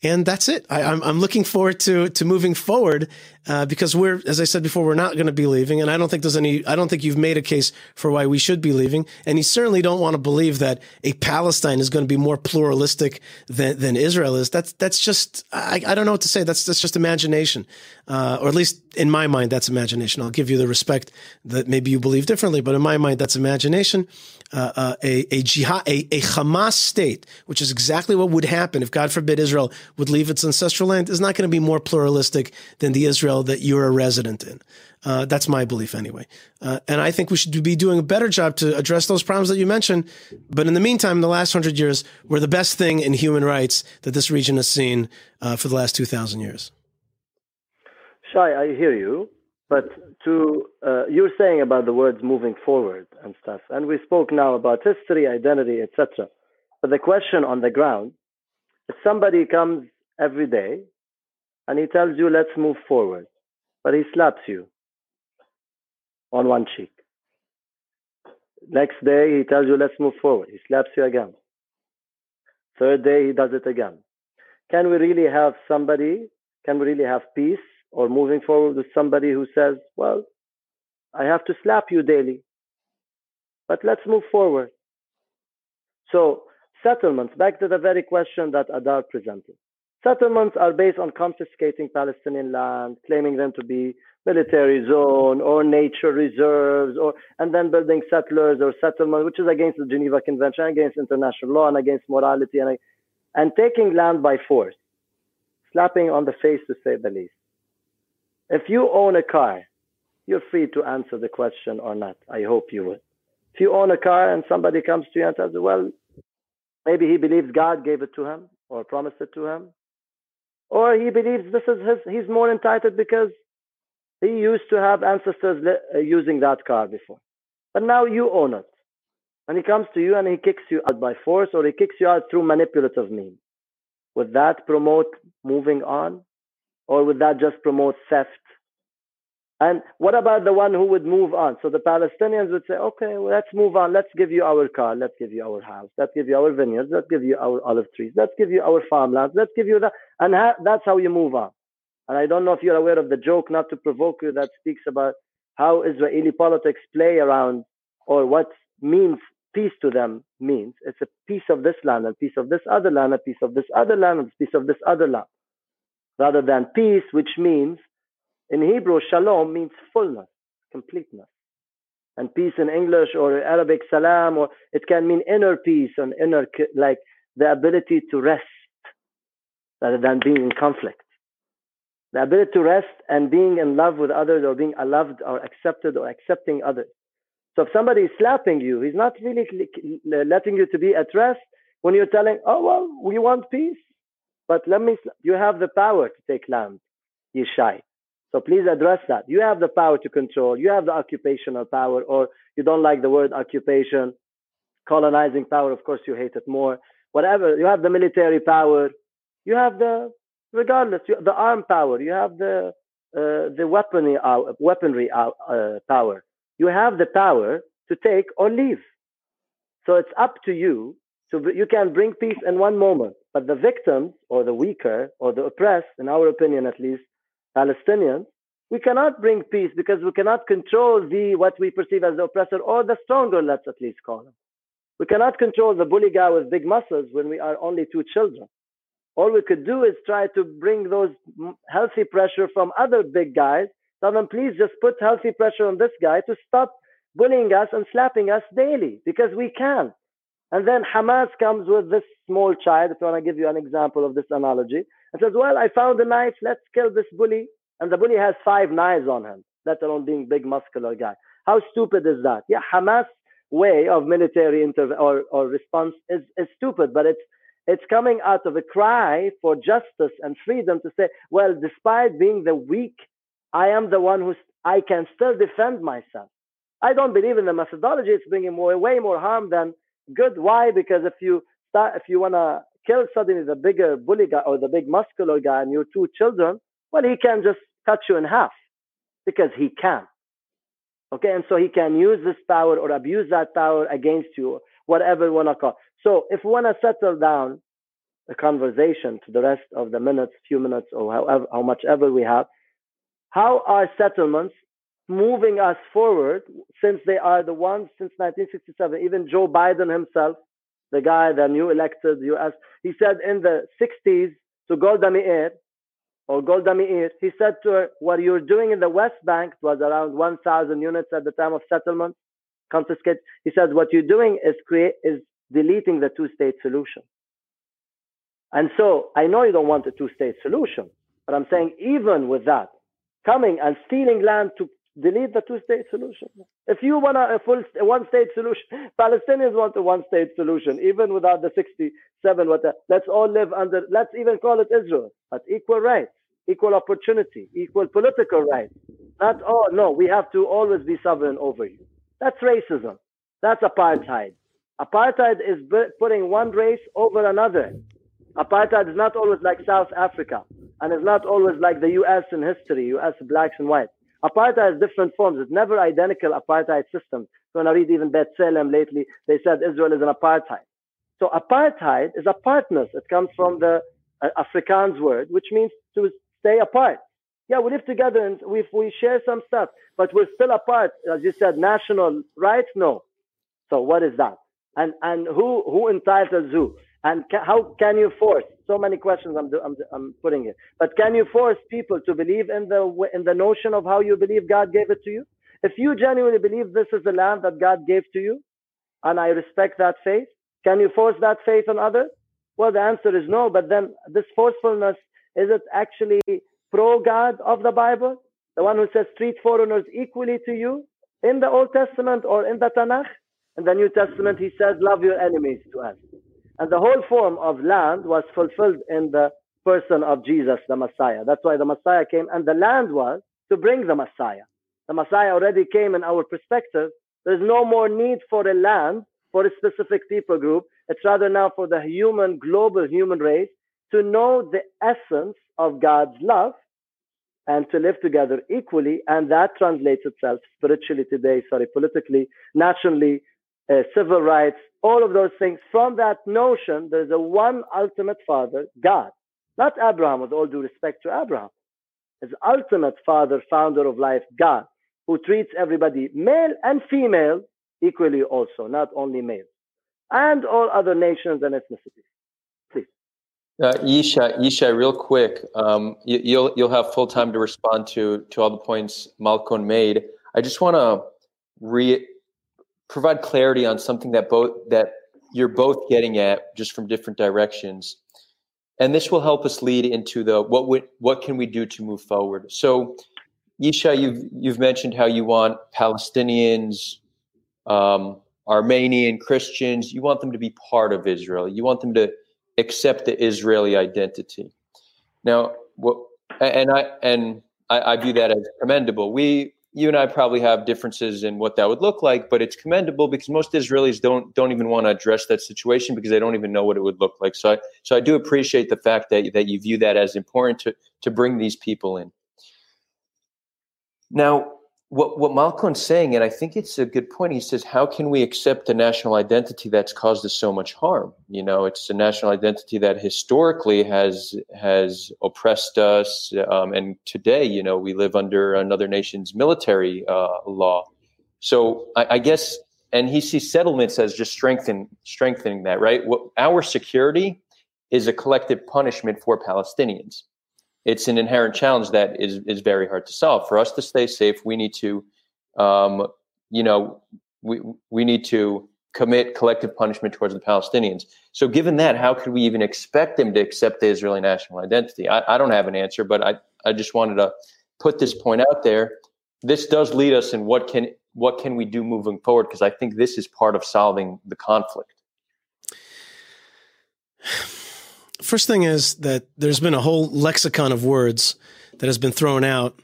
and that's it. I, am I'm, I'm looking forward to to moving forward uh, because we're, as I said before, we're not going to be leaving, and I don't think there's any. I don't think you've made a case for why we should be leaving, and you certainly don't want to believe that a Palestine is going to be more pluralistic than than Israel is. That's that's just I, I don't know what to say. That's that's just imagination, uh, or at least in my mind, that's imagination. I'll give you the respect that maybe you believe differently, but in my mind, that's imagination. Uh, uh, a a jihad, a, a Hamas state, which is exactly what would happen if, God forbid, Israel would leave its ancestral land, is not going to be more pluralistic than the Israel that you're a resident in. Uh, that's my belief anyway. Uh, and I think we should be doing a better job to address those problems that you mentioned. But in the meantime, in the last hundred years, we're the best thing in human rights that this region has seen uh, for the last 2,000 years. Shai, I hear you. But to uh, you're saying about the words moving forward and stuff, and we spoke now about history, identity, etc. But the question on the ground, if somebody comes every day and he tells you, let's move forward. but he slaps you on one cheek. Next day, he tells you, let's move forward. He slaps you again. Third day, he does it again. Can we really have somebody, can we really have peace or moving forward with somebody who says, well, I have to slap you daily, but let's move forward. So settlements, back to the very question that Hadar presented. Settlements are based on confiscating Palestinian land, claiming them to be military zone or nature reserves, or and then building settlers or settlement, which is against the Geneva Convention, against international law, and against morality, and and taking land by force, slapping on the face to say the least. If you own a car, you're free to answer the question or not. I hope you would. If you own a car and somebody comes to you and says, well, maybe he believes God gave it to him or promised it to him, or he believes this is his, he's more entitled because he used to have ancestors uh, using that car before. But now you own it. And he comes to you and he kicks you out by force or he kicks you out through manipulative means. Would that promote moving on? Or would that just promote theft and what about the one who would move on? So the Palestinians would say, okay, well, let's move on. Let's give you our car. Let's give you our house. Let's give you our vineyards. Let's give you our olive trees. Let's give you our farmlands. Let's give you that. And ha- that's how you move on. And I don't know if you're aware of the joke, not to provoke you, that speaks about how Israeli politics play around or what means peace to them means. It's a piece of this land, a piece of this other land, a piece of this other land, a piece of this other land. Rather than peace, which means in Hebrew, shalom means fullness, completeness. And peace in English or Arabic, salam, or it can mean inner peace and inner, like the ability to rest rather than being in conflict. The ability to rest and being in love with others or being loved or accepted or accepting others. So if somebody is slapping you, he's not really letting you to be at rest when you're telling, oh, well, we want peace. But let me, you have the power to take land, Yishai. So please address that. You have the power to control. You have the occupational power, or you don't like the word occupation. Colonizing power, of course, you hate it more. Whatever. You have the military power. You have the, regardless, the arm power. You have the uh, the weaponry uh, weaponry uh, uh, power. You have the power to take or leave. So it's up to you. So you can bring peace in one moment, but the victims or the weaker or the oppressed, in our opinion at least, Palestinians, we cannot bring peace because we cannot control the what we perceive as the oppressor or the stronger, let's at least call him. We cannot control the bully guy with big muscles when we are only two children. All we could do is try to bring those healthy pressure from other big guys. Tell them, please just put healthy pressure on this guy to stop bullying us and slapping us daily because we can. And then Hamas comes with this small child, if I want to give you an example of this analogy, and says, Well, I found a knife, let's kill this bully. And the bully has five knives on him, let alone being big muscular guy. How stupid is that? Yeah, Hamas way of military inter- or, or response is, is stupid, but it's it's coming out of a cry for justice and freedom to say, well, despite being the weak, I am the one who I can still defend myself. I don't believe in the methodology. It's bringing more, way more harm than good. Why? Because if you start, if you want to kill suddenly the bigger bully guy or the big muscular guy and your two children, well, he can just cut you in half because he can. Okay, and so he can use this power or abuse that power against you, whatever you want to call. So if we want to settle down the conversation to the rest of the minutes, few minutes, or however, how much ever we have, how are settlements moving us forward since they are the ones since 1967? Even Joe Biden himself the guy, the new elected U.S., he said in the 60s to Golda Meir, or Golda Meir, he said to her, what you're doing in the West Bank was around 1,000 units at the time of settlement, confiscate. He said, what you're doing is create is deleting the two-state solution. And so I know you don't want a two-state solution, but I'm saying even with that, coming and stealing land to delete the two-state solution. If you want a full one-state solution, Palestinians want a one-state solution, even without the 67. What let's all live under. Let's even call it Israel, but equal rights, equal opportunity, equal political rights. Not oh no, we have to always be sovereign over you. That's racism. That's apartheid. Apartheid is putting one race over another. Apartheid is not always like South Africa and it's not always like the U.S. in history, U.S. blacks and whites. Apartheid has different forms. It's never identical apartheid system. So when I read even B'Tselem lately, they said Israel is an apartheid. So apartheid is apartness. It comes from the uh, Afrikaans word, which means to stay apart. Yeah, we live together and we, we share some stuff, but we're still apart. As you said, national rights? No. So what is that? And and who who entitles who? And ca- how can you force? So many questions I'm, I'm I'm putting here. But can you force people to believe in the in the notion of how you believe God gave it to you? If you genuinely believe this is the land that God gave to you, and I respect that faith, can you force that faith on others? Well, the answer is no. But then this forcefulness is it actually pro God of the Bible, the one who says treat foreigners equally to you in the Old Testament or in the Tanakh? In the New Testament, he says, love your enemies to us. And the whole form of land was fulfilled in the person of Jesus, the Messiah. That's why the Messiah came, and the land was to bring the Messiah. The Messiah already came in our perspective. There's no more need for a land for a specific people group. It's rather now for the human, global human race to know the essence of God's love and to live together equally. And that translates itself spiritually today, sorry, politically, nationally, uh, civil rights, all of those things. From that notion, there's a one ultimate father, God, not Abraham, with all due respect to Abraham. His ultimate father, founder of life, God, who treats everybody, male and female, equally also, not only male, and all other nations and ethnicities. Please. Uh, Yishai, Yishai, real quick, um, you, you'll you'll have full time to respond to to all the points Malcolm made. I just want to re provide clarity on something that both that you're both getting at just from different directions. And this will help us lead into the what would what can we do to move forward? So Yishai you've you've mentioned how you want palestinians um, armenian christians you want them to be part of israel. You want them to accept the israeli identity. Now what and i and I, I view that as commendable. We you and I probably have differences in what that would look like, but it's commendable because most Israelis don't don't even want to address that situation because they don't even know what it would look like. So I so I do appreciate the fact that that you view that as important to to bring these people in. Now, what what Malcolm's saying, and I think it's a good point. He says, "How can we accept a national identity that's caused us so much harm? You know, it's a national identity that historically has has oppressed us, um, and today, you know, we live under another nation's military uh, law. So, I, I, guess, and he sees settlements as just strengthen strengthening that. Right, what, our security is a collective punishment for Palestinians it's an inherent challenge that is is very hard to solve. For us to stay safe, we need to, um, you know, we we need to commit collective punishment towards the Palestinians. So, given that, how could we even expect them to accept the Israeli national identity? I, I don't have an answer, but I I just wanted to put this point out there. This does lead us in what can what can we do moving forward? Because I think this is part of solving the conflict. First thing is that there's been a whole lexicon of words that has been thrown out.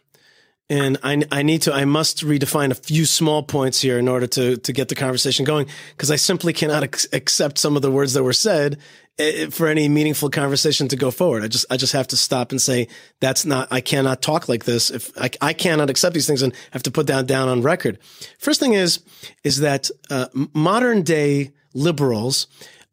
And I, I need to, I must redefine a few small points here in order to, to get the conversation going because I simply cannot ex- accept some of the words that were said eh, eh, for any meaningful conversation to go forward. I just, I just have to stop and say that's not, I cannot talk like this. If I, I cannot accept these things and have to put that down on record. First thing is, is that uh, modern day liberals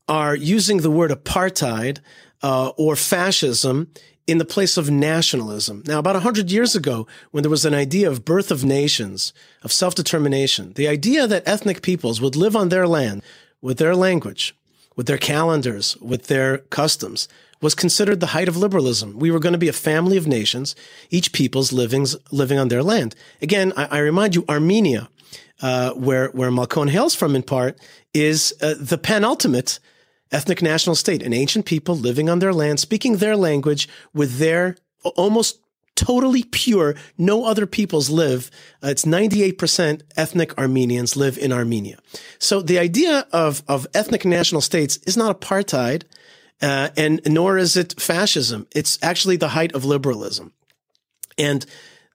are using the word apartheid uh, or fascism in the place of nationalism. Now, about 100 years ago, when there was an idea of birth of nations, of self determination, the idea that ethnic peoples would live on their land with their language, with their calendars, with their customs, was considered the height of liberalism. We were going to be a family of nations, each people's living, living on their land. Again, I, I remind you, Armenia, uh, where, where Malkon hails from in part, is uh, the penultimate ethnic national state, an ancient people living on their land, speaking their language with their almost totally pure, no other peoples live. Uh, it's 98% ethnic Armenians live in Armenia. So the idea of, of ethnic national states is not apartheid, uh, and nor is it fascism. It's actually the height of liberalism. And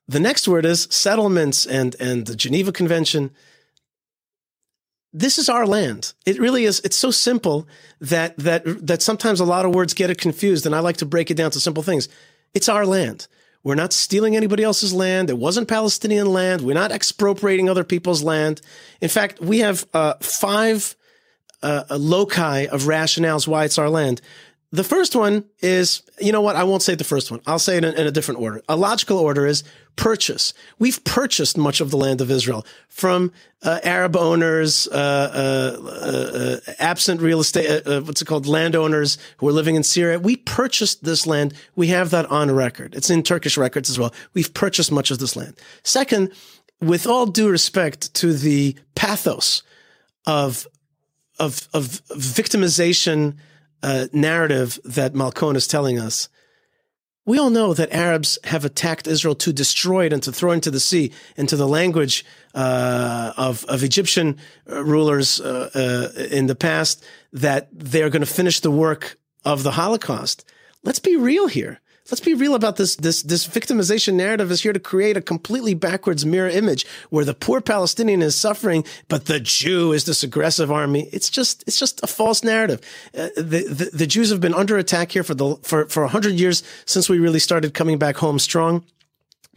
the next word is settlements and, and the Geneva Convention this is our land. It really is. It's so simple that that that sometimes a lot of words get it confused, and I like to break it down to simple things. It's our land. We're not stealing anybody else's land. It wasn't Palestinian land. We're not expropriating other people's land. In fact, we have uh, five uh, loci of rationales why it's our land. The first one is, you know what? I won't say the first one. I'll say it in, in, a different order. A logical order is purchase. We've purchased much of the land of Israel from uh, Arab owners, uh, uh, uh absent real estate, uh, uh, what's it called, landowners who are living in Syria. We purchased this land. We have that on record. It's in Turkish records as well. We've purchased much of this land. Second, with all due respect to the pathos of of, of victimization narrative that Malkon is telling us, we all know that Arabs have attacked Israel to destroy it and to throw into the sea, into the language uh, of, of Egyptian uh, rulers uh, uh, in the past, that they're going to finish the work of the Holocaust. Let's be real here let's be real about this this this victimization narrative is here to create a completely backwards mirror image where the poor Palestinian is suffering, but the Jew is this aggressive army. It's just it's just a false narrative. Uh, the, the, the Jews have been under attack here for the for for hundred years since we really started coming back home strong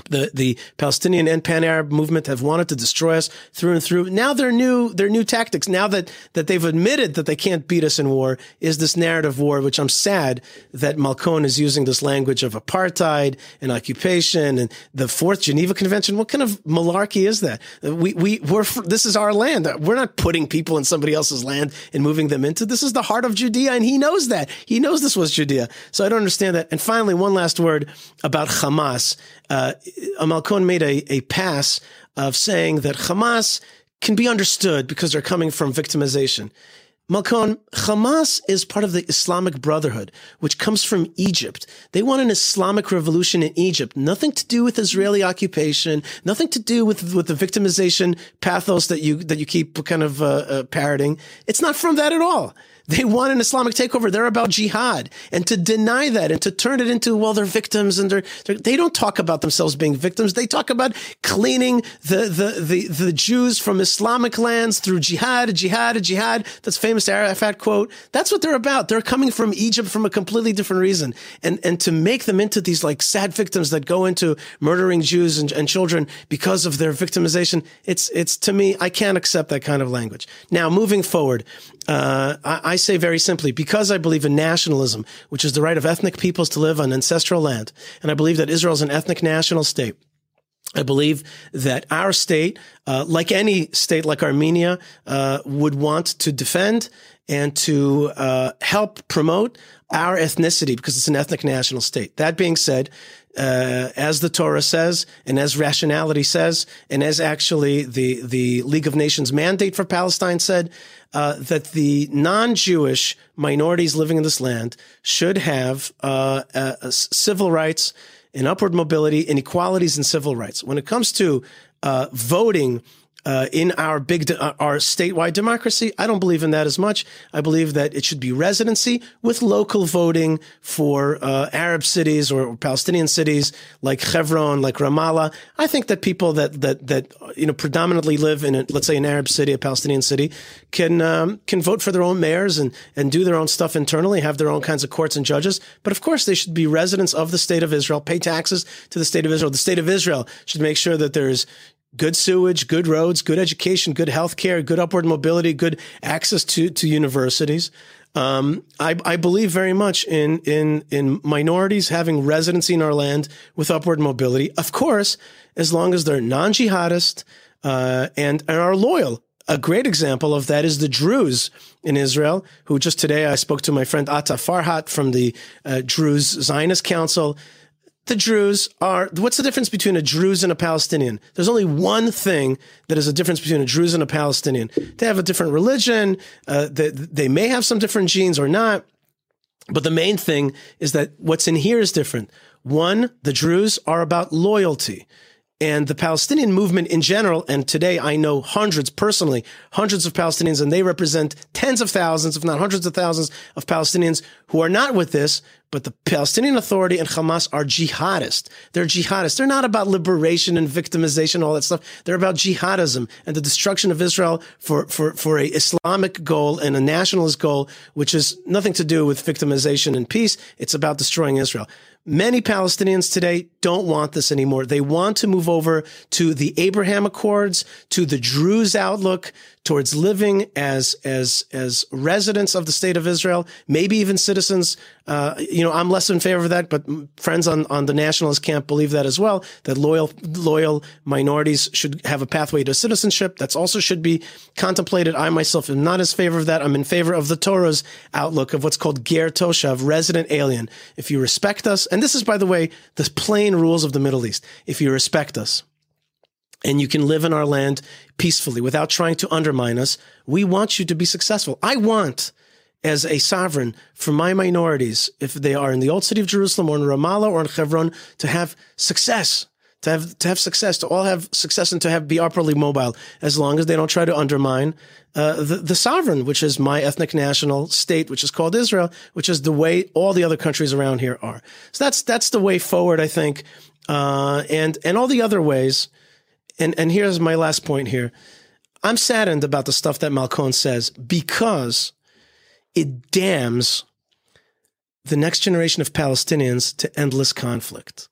the the Palestinian and Pan Arab movement have wanted to destroy us through and through. Now their new their new tactics, now that that they've admitted that they can't beat us in war, is this narrative war, which I'm sad that Malkon is using this language of apartheid and occupation and the Fourth Geneva Convention. What kind of malarkey is that? We we we're this is our land. We're not putting people in somebody else's land and moving them into. This is the heart of Judea, and he knows that. He knows this was Judea. So I don't understand that. And finally, one last word about Hamas uh, Malkon made a, a pass of saying that Hamas can be understood because they're coming from victimization. Malkon, Hamas is part of the Islamic Brotherhood, which comes from Egypt. They want an Islamic revolution in Egypt. Nothing to do with Israeli occupation. Nothing to do with with the victimization pathos that you that you keep kind of uh, uh, parroting. It's not from that at all. They want an Islamic takeover. They're about jihad. And to deny that and to turn it into, well, they're victims and they're, they're they do not talk about themselves being victims. They talk about cleaning the, the, the, the Jews from Islamic lands through jihad, jihad, jihad. That's famous Arafat quote. That's what they're about. They're coming from Egypt from a completely different reason. And, and to make them into these like sad victims that go into murdering Jews and, and children because of their victimization, it's, it's to me, I can't accept that kind of language. Now, moving forward, uh, I, I, say very simply, because I believe in nationalism, which is the right of ethnic peoples to live on ancestral land, and I believe that Israel is an ethnic national state. I believe that our state, uh, like any state like Armenia, uh, would want to defend and to uh, help promote our ethnicity because it's an ethnic national state. That being said, uh, as the Torah says, and as rationality says, and as actually the the League of Nations mandate for Palestine said, uh, that the non-Jewish minorities living in this land should have uh, uh civil rights and upward mobility inequalities, and civil rights. When it comes to uh, voting uh, in our big, de- uh, our statewide democracy. I don't believe in that as much. I believe that it should be residency with local voting for uh, Arab cities or Palestinian cities like Hebron, like Ramallah. I think that people that that that you know predominantly live in, a, let's say, an Arab city, a Palestinian city, can um, can vote for their own mayors and and do their own stuff internally, have their own kinds of courts and judges. But of course, they should be residents of the state of Israel, pay taxes to the state of Israel. The state of Israel should make sure that there's good sewage, good roads, good education, good health care, good upward mobility, good access to, to universities. Um, I, I, believe very much in, in, in minorities having residency in our land with upward mobility. Of course, as long as they're non-jihadist, uh, and, and are loyal. A great example of that is the Druze in Israel, who just today I spoke to my friend Atta Farhat from the uh, Druze Zionist Council the Druze are, what's the difference between a Druze and a Palestinian? There's only one thing that is a difference between a Druze and a Palestinian. They have a different religion. Uh, they, they may have some different genes or not. But the main thing is that what's in here is different. One, the Druze are about loyalty. And the Palestinian movement in general, and today I know hundreds personally, hundreds of Palestinians, and they represent tens of thousands, if not hundreds of thousands of Palestinians who are not with this, But the Palestinian Authority and Hamas are jihadists. They're jihadists. They're not about liberation and victimization, all that stuff. They're about jihadism and the destruction of Israel for, for, for a Islamic goal and a nationalist goal, which is nothing to do with victimization and peace. It's about destroying Israel. Many Palestinians today don't want this anymore. They want to move over to the Abraham Accords, to the Druze outlook, towards living as as as residents of the state of Israel, maybe even citizens. Uh, you know, I'm less in favor of that, but friends on on the nationalist camp believe that as well. That loyal loyal minorities should have a pathway to citizenship. That's also should be contemplated. I myself am not as favor of that. I'm in favor of the Torah's outlook of what's called ger toshav, resident alien. If you respect us, and this is by the way the plain rules of the Middle East. If you respect us and you can live in our land peacefully without trying to undermine us. We want you to be successful. I want, as a sovereign, for my minorities, if they are in the old city of Jerusalem or in Ramallah or in Hebron, to have success. To have to have success, to all have success, and to have be upperly mobile, as long as they don't try to undermine uh, the the sovereign, which is my ethnic national state, which is called Israel, which is the way all the other countries around here are. So that's that's the way forward, I think, uh, and and all the other ways and and here's my last point here. I'm saddened about the stuff that Malkon says because it damns the next generation of Palestinians to endless conflict.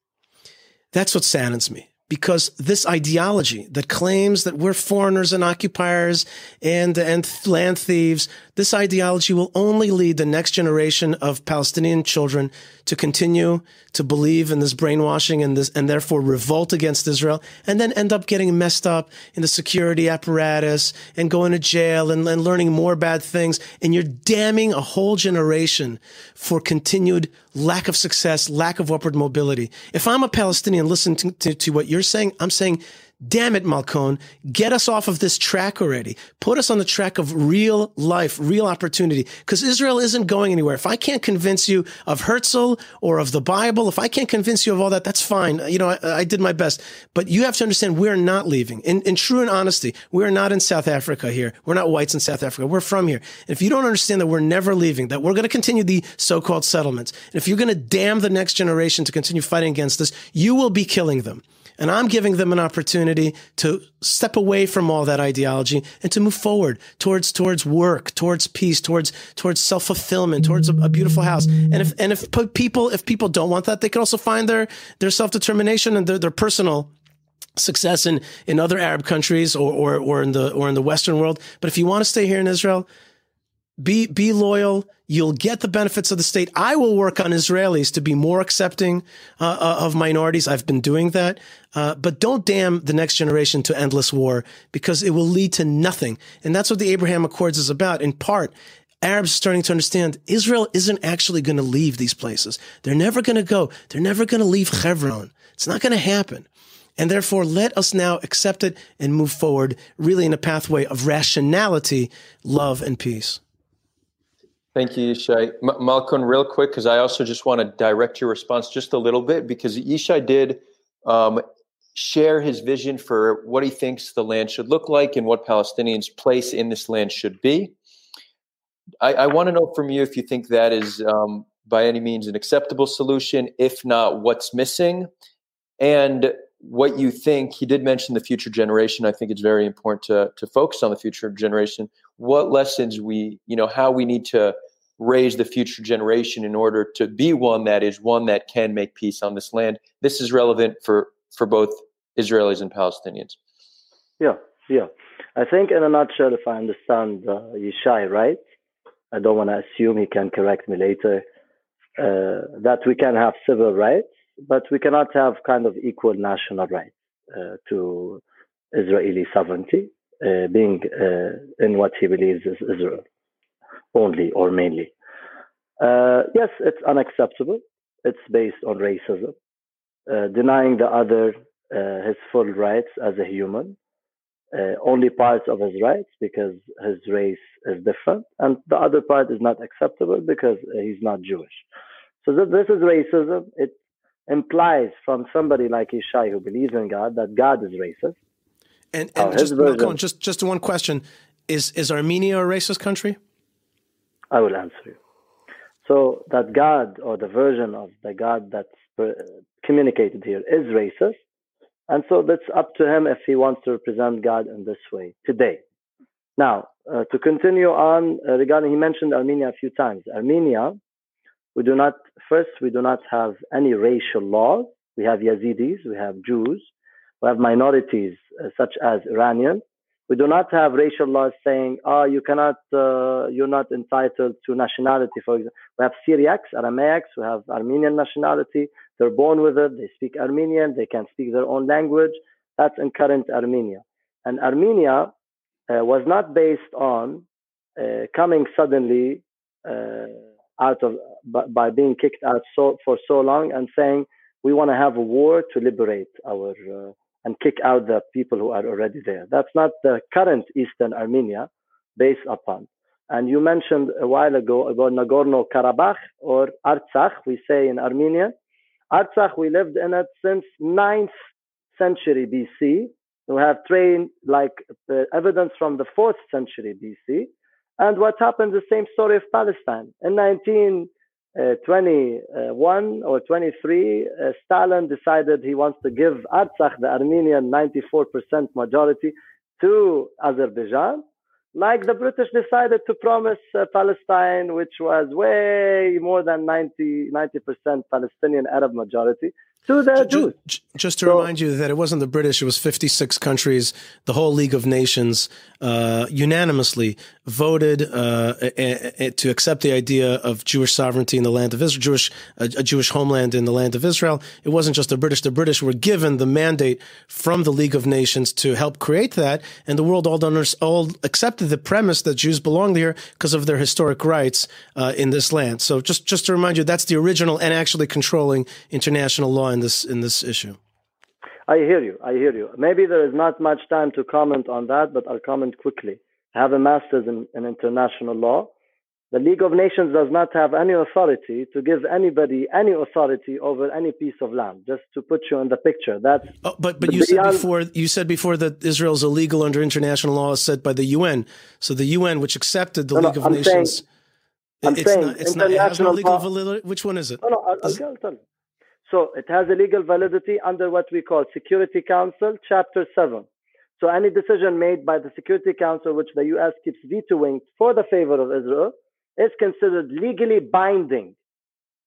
That's what saddens me because this ideology that claims that we're foreigners and occupiers and, and land thieves, this ideology will only lead the next generation of Palestinian children to continue to believe in this brainwashing and this, and therefore revolt against Israel and then end up getting messed up in the security apparatus and going to jail and, and learning more bad things. And you're damning a whole generation for continued lack of success, lack of upward mobility. If I'm a Palestinian listening to, to, to what you're saying, I'm saying Damn it, Malkon, get us off of this track already. Put us on the track of real life, real opportunity. Because Israel isn't going anywhere. If I can't convince you of Herzl or of the Bible, if I can't convince you of all that, that's fine. You know, I, I did my best. But you have to understand we're not leaving. In, in true and honesty, we're not in South Africa here. We're not whites in South Africa. We're from here. And if you don't understand that we're never leaving, that we're going to continue the so-called settlements, and if you're going to damn the next generation to continue fighting against us, you will be killing them. And I'm giving them an opportunity to step away from all that ideology and to move forward towards, towards work, towards peace, towards, towards self-fulfillment, towards a, a beautiful house. And if, and if people, if people don't want that, they can also find their, their self-determination and their, their personal success in, in other Arab countries or, or, or in the, or in the Western world. But if you want to stay here in Israel, be be loyal. You'll get the benefits of the state. I will work on Israelis to be more accepting uh, uh, of minorities. I've been doing that, uh, but don't damn the next generation to endless war because it will lead to nothing. And that's what the Abraham Accords is about. In part, Arabs are starting to understand Israel isn't actually going to leave these places. They're never going to go. They're never going to leave Hebron. It's not going to happen. And therefore, let us now accept it and move forward, really in a pathway of rationality, love, and peace. Thank you, Yishai. M- Malkon, real quick, because I also just want to direct your response just a little bit, because Yishai did um, share his vision for what he thinks the land should look like and what Palestinians' place in this land should be. I, I want to know from you if you think that is um, by any means an acceptable solution. If not, what's missing? And what you think, he did mention the future generation. I think it's very important to, to focus on the future generation. What lessons we, you know, how we need to raise the future generation in order to be one that is one that can make peace on this land. This is relevant for for both Israelis and Palestinians. Yeah, yeah. I think in a nutshell, if I understand uh, Yishai right, I don't want to assume he can correct me later. Uh, that we can have civil rights, but we cannot have kind of equal national rights uh, to Israeli sovereignty, uh, being uh, in what he believes is Israel only or mainly. Uh, yes, it's unacceptable. It's based on racism, uh, denying the other his full rights as a human, only parts of his rights because his race is different, and the other part is not acceptable because he's not Jewish. So this is racism. It implies from somebody like Yishai who believes in God that God is racist. And, and just, version, just just one question: Is is Armenia a racist country? I will answer you. So that God or the version of the God that's communicated here is racist. And so that's up to him if he wants to represent God in this way today. Now, uh, to continue on uh, regarding, he mentioned Armenia a few times. Armenia, we do not, first, we do not have any racial laws. We have Yazidis, we have Jews, we have minorities uh, such as Iranians. We do not have racial laws saying, oh, you cannot, uh, you're not entitled to nationality. For example, we have Syriacs, Aramaics, we have Armenian nationality. They're born with it. They speak Armenian. They can speak their own language. That's in current Armenia. And Armenia uh, was not based on uh, coming suddenly uh, out of by, by, being kicked out so, for so long and saying we want to have a war to liberate our uh, and kick out the people who are already there. That's not the current Eastern Armenia based upon. And you mentioned a while ago about Nagorno Karabakh or Artsakh, we say in Armenia. Artsakh, we lived in it since 9th century BC. We have trained like uh, evidence from the 4th century BC. And what happened, the same story of Palestine. In 1921 uh, or 23, uh, Stalin decided he wants to give Artsakh, the Armenian 94% majority, to Azerbaijan like the British decided to promise uh, Palestine, which was way more than 90, 90% Palestinian Arab majority, to the Jews. Just, just to so, remind you that it wasn't the British, it was 56 countries, the whole League of Nations uh, unanimously voted uh, a, a, to accept the idea of Jewish sovereignty in the land of Israel, Jewish a, a, Jewish homeland in the land of Israel. It wasn't just the British; the British were given the mandate from the League of Nations to help create that, and the world all, all accepted the premise that Jews belonged here because of their historic rights uh, in this land. So, just just to remind you, that's the original and actually controlling international law in this in this issue. I hear you. I hear you. Maybe there is not much time to comment on that, but I'll comment quickly. I have a master's in, in international law. The League of Nations does not have any authority to give anybody any authority over any piece of land. Just to put you in the picture, that's. Oh, but but you beyond, said before you said before that Israel is illegal under international law set by the UN. So the UN, which accepted the no, League no, of I'm Nations, saying, I'm it's saying not. It's not. It has no legal validity. Which one is it? No, no. I'll, I'll tell you. So it has a legal validity under what we call Security Council, Chapter 7. So any decision made by the Security Council, which the US keeps vetoing for the favor of Israel, is considered legally binding.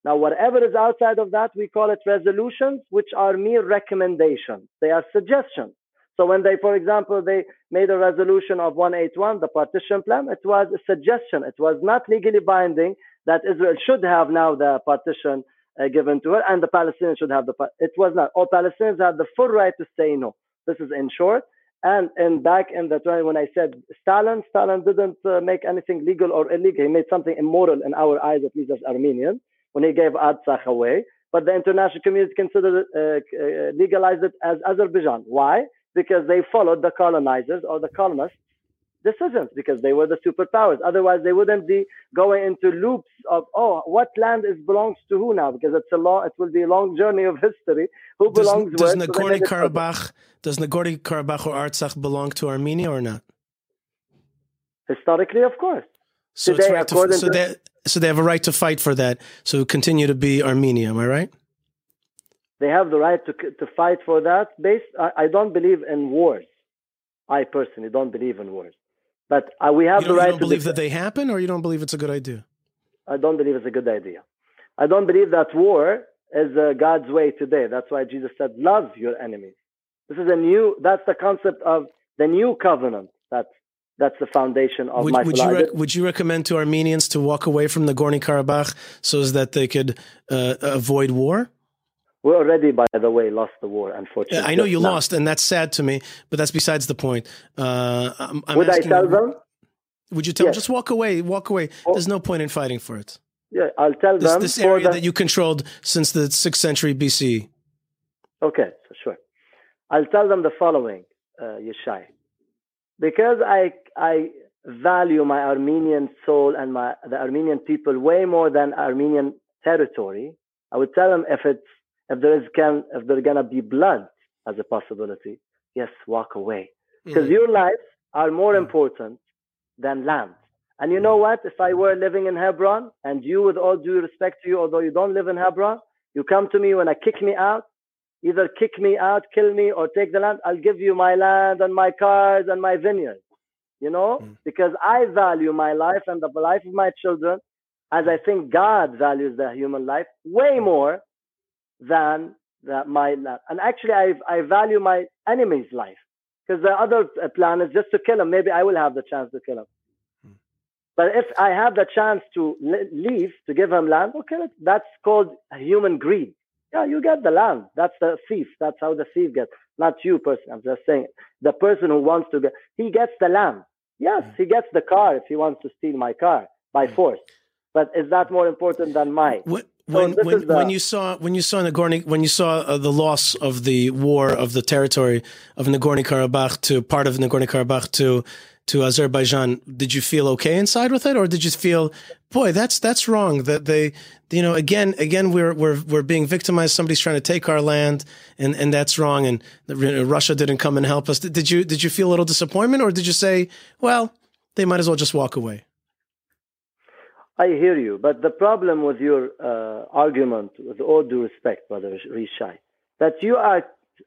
Now, whatever is outside of that, we call it resolutions, which are mere recommendations. They are suggestions. So when they, for example, they made a resolution of 181, the partition plan, it was a suggestion. It was not legally binding that Israel should have now the partition uh, given to her, and the Palestinians should have the. It was not. All Palestinians have the full right to say no. This is in short. And in back in the 20, when I said Stalin, Stalin didn't uh, make anything legal or illegal. He made something immoral in our eyes, at least as Armenians, when he gave Artsakh away. But the international community considered it, uh, uh, legalized it as Azerbaijan. Why? Because they followed the colonizers or the colonists decisions because they were the superpowers. Otherwise, they wouldn't be going into loops of oh, what land is belongs to who now? Because it's a long, it will be a long journey of history. Who does, belongs does where? Nagorno Karabakh does Nagorno Karabakh or Artsakh belong to Armenia or not? Historically, of course. So Today, right to, so, to, they, so they have a right to fight for that. So continue to be Armenia. Am I right? They have the right to to fight for that. Based, I, I don't believe in wars. I personally don't believe in wars. But uh, we have the right. You don't believe that they happen, or you don't believe it's a good idea? I don't believe it's a good idea. I don't believe that war is uh, God's way today. That's why Jesus said, "Love your enemies." This is a new. That's the concept of the new covenant. That's that's the foundation of would, my would you rec- would you recommend to Armenians to walk away from the Nagorno Karabakh so that they could uh, avoid war? We already, by the way, lost the war, unfortunately. I know you now. lost, and that's sad to me, but that's besides the point. Uh, I'm, I'm would I tell them? Would you tell yes. them? Just walk away, walk away. Oh. There's no point in fighting for it. Yeah, I'll tell this, them. This area the... that you controlled since the 6th century BC. Okay, so sure. I'll tell them the following, uh, Yishai. Because I, I value my Armenian soul and my, the Armenian people way more than Armenian territory, I would tell them if it's if there is can if there's gonna be blood as a possibility, yes, walk away because mm-hmm. your lives are more mm-hmm. important than land. And you know what? If I were living in Hebron, and you, with all due respect to you, although you don't live in Hebron, you come to me when I kick me out, either kick me out, kill me, or take the land, I'll give you my land and my cars and my vineyard. You know, mm. because I value my life and the life of my children as I think God values the human life way hmm. more than that my land. And actually, I, I value my enemy's life because the other uh, plan is just to kill him. Maybe I will have the chance to kill him. Hmm. But if I have the chance to leave, to give him land, okay, that's called human greed. Yeah, you get the land. That's the thief. That's how the thief gets. Not you person. I'm just saying the person who wants to get, he gets the land. Yes, hmm. he gets the car if he wants to steal my car by hmm. force. But is that more important than mine? When when, when, the, when, you saw when you saw Nagorno when you saw uh, the loss of the war of the territory of Nagorno Karabakh to part of Nagorno Karabakh to to Azerbaijan, did you feel okay inside with it, or did you feel, boy, that's that's wrong? That they, you know, again, again, we're we're we're being victimized. Somebody's trying to take our land, and and that's wrong. And Russia didn't come and help us. Did you did you feel a little disappointment, or did you say, well, they might as well just walk away? I hear you, but the problem with your uh, argument, with all due respect, Brother Yishai, that you are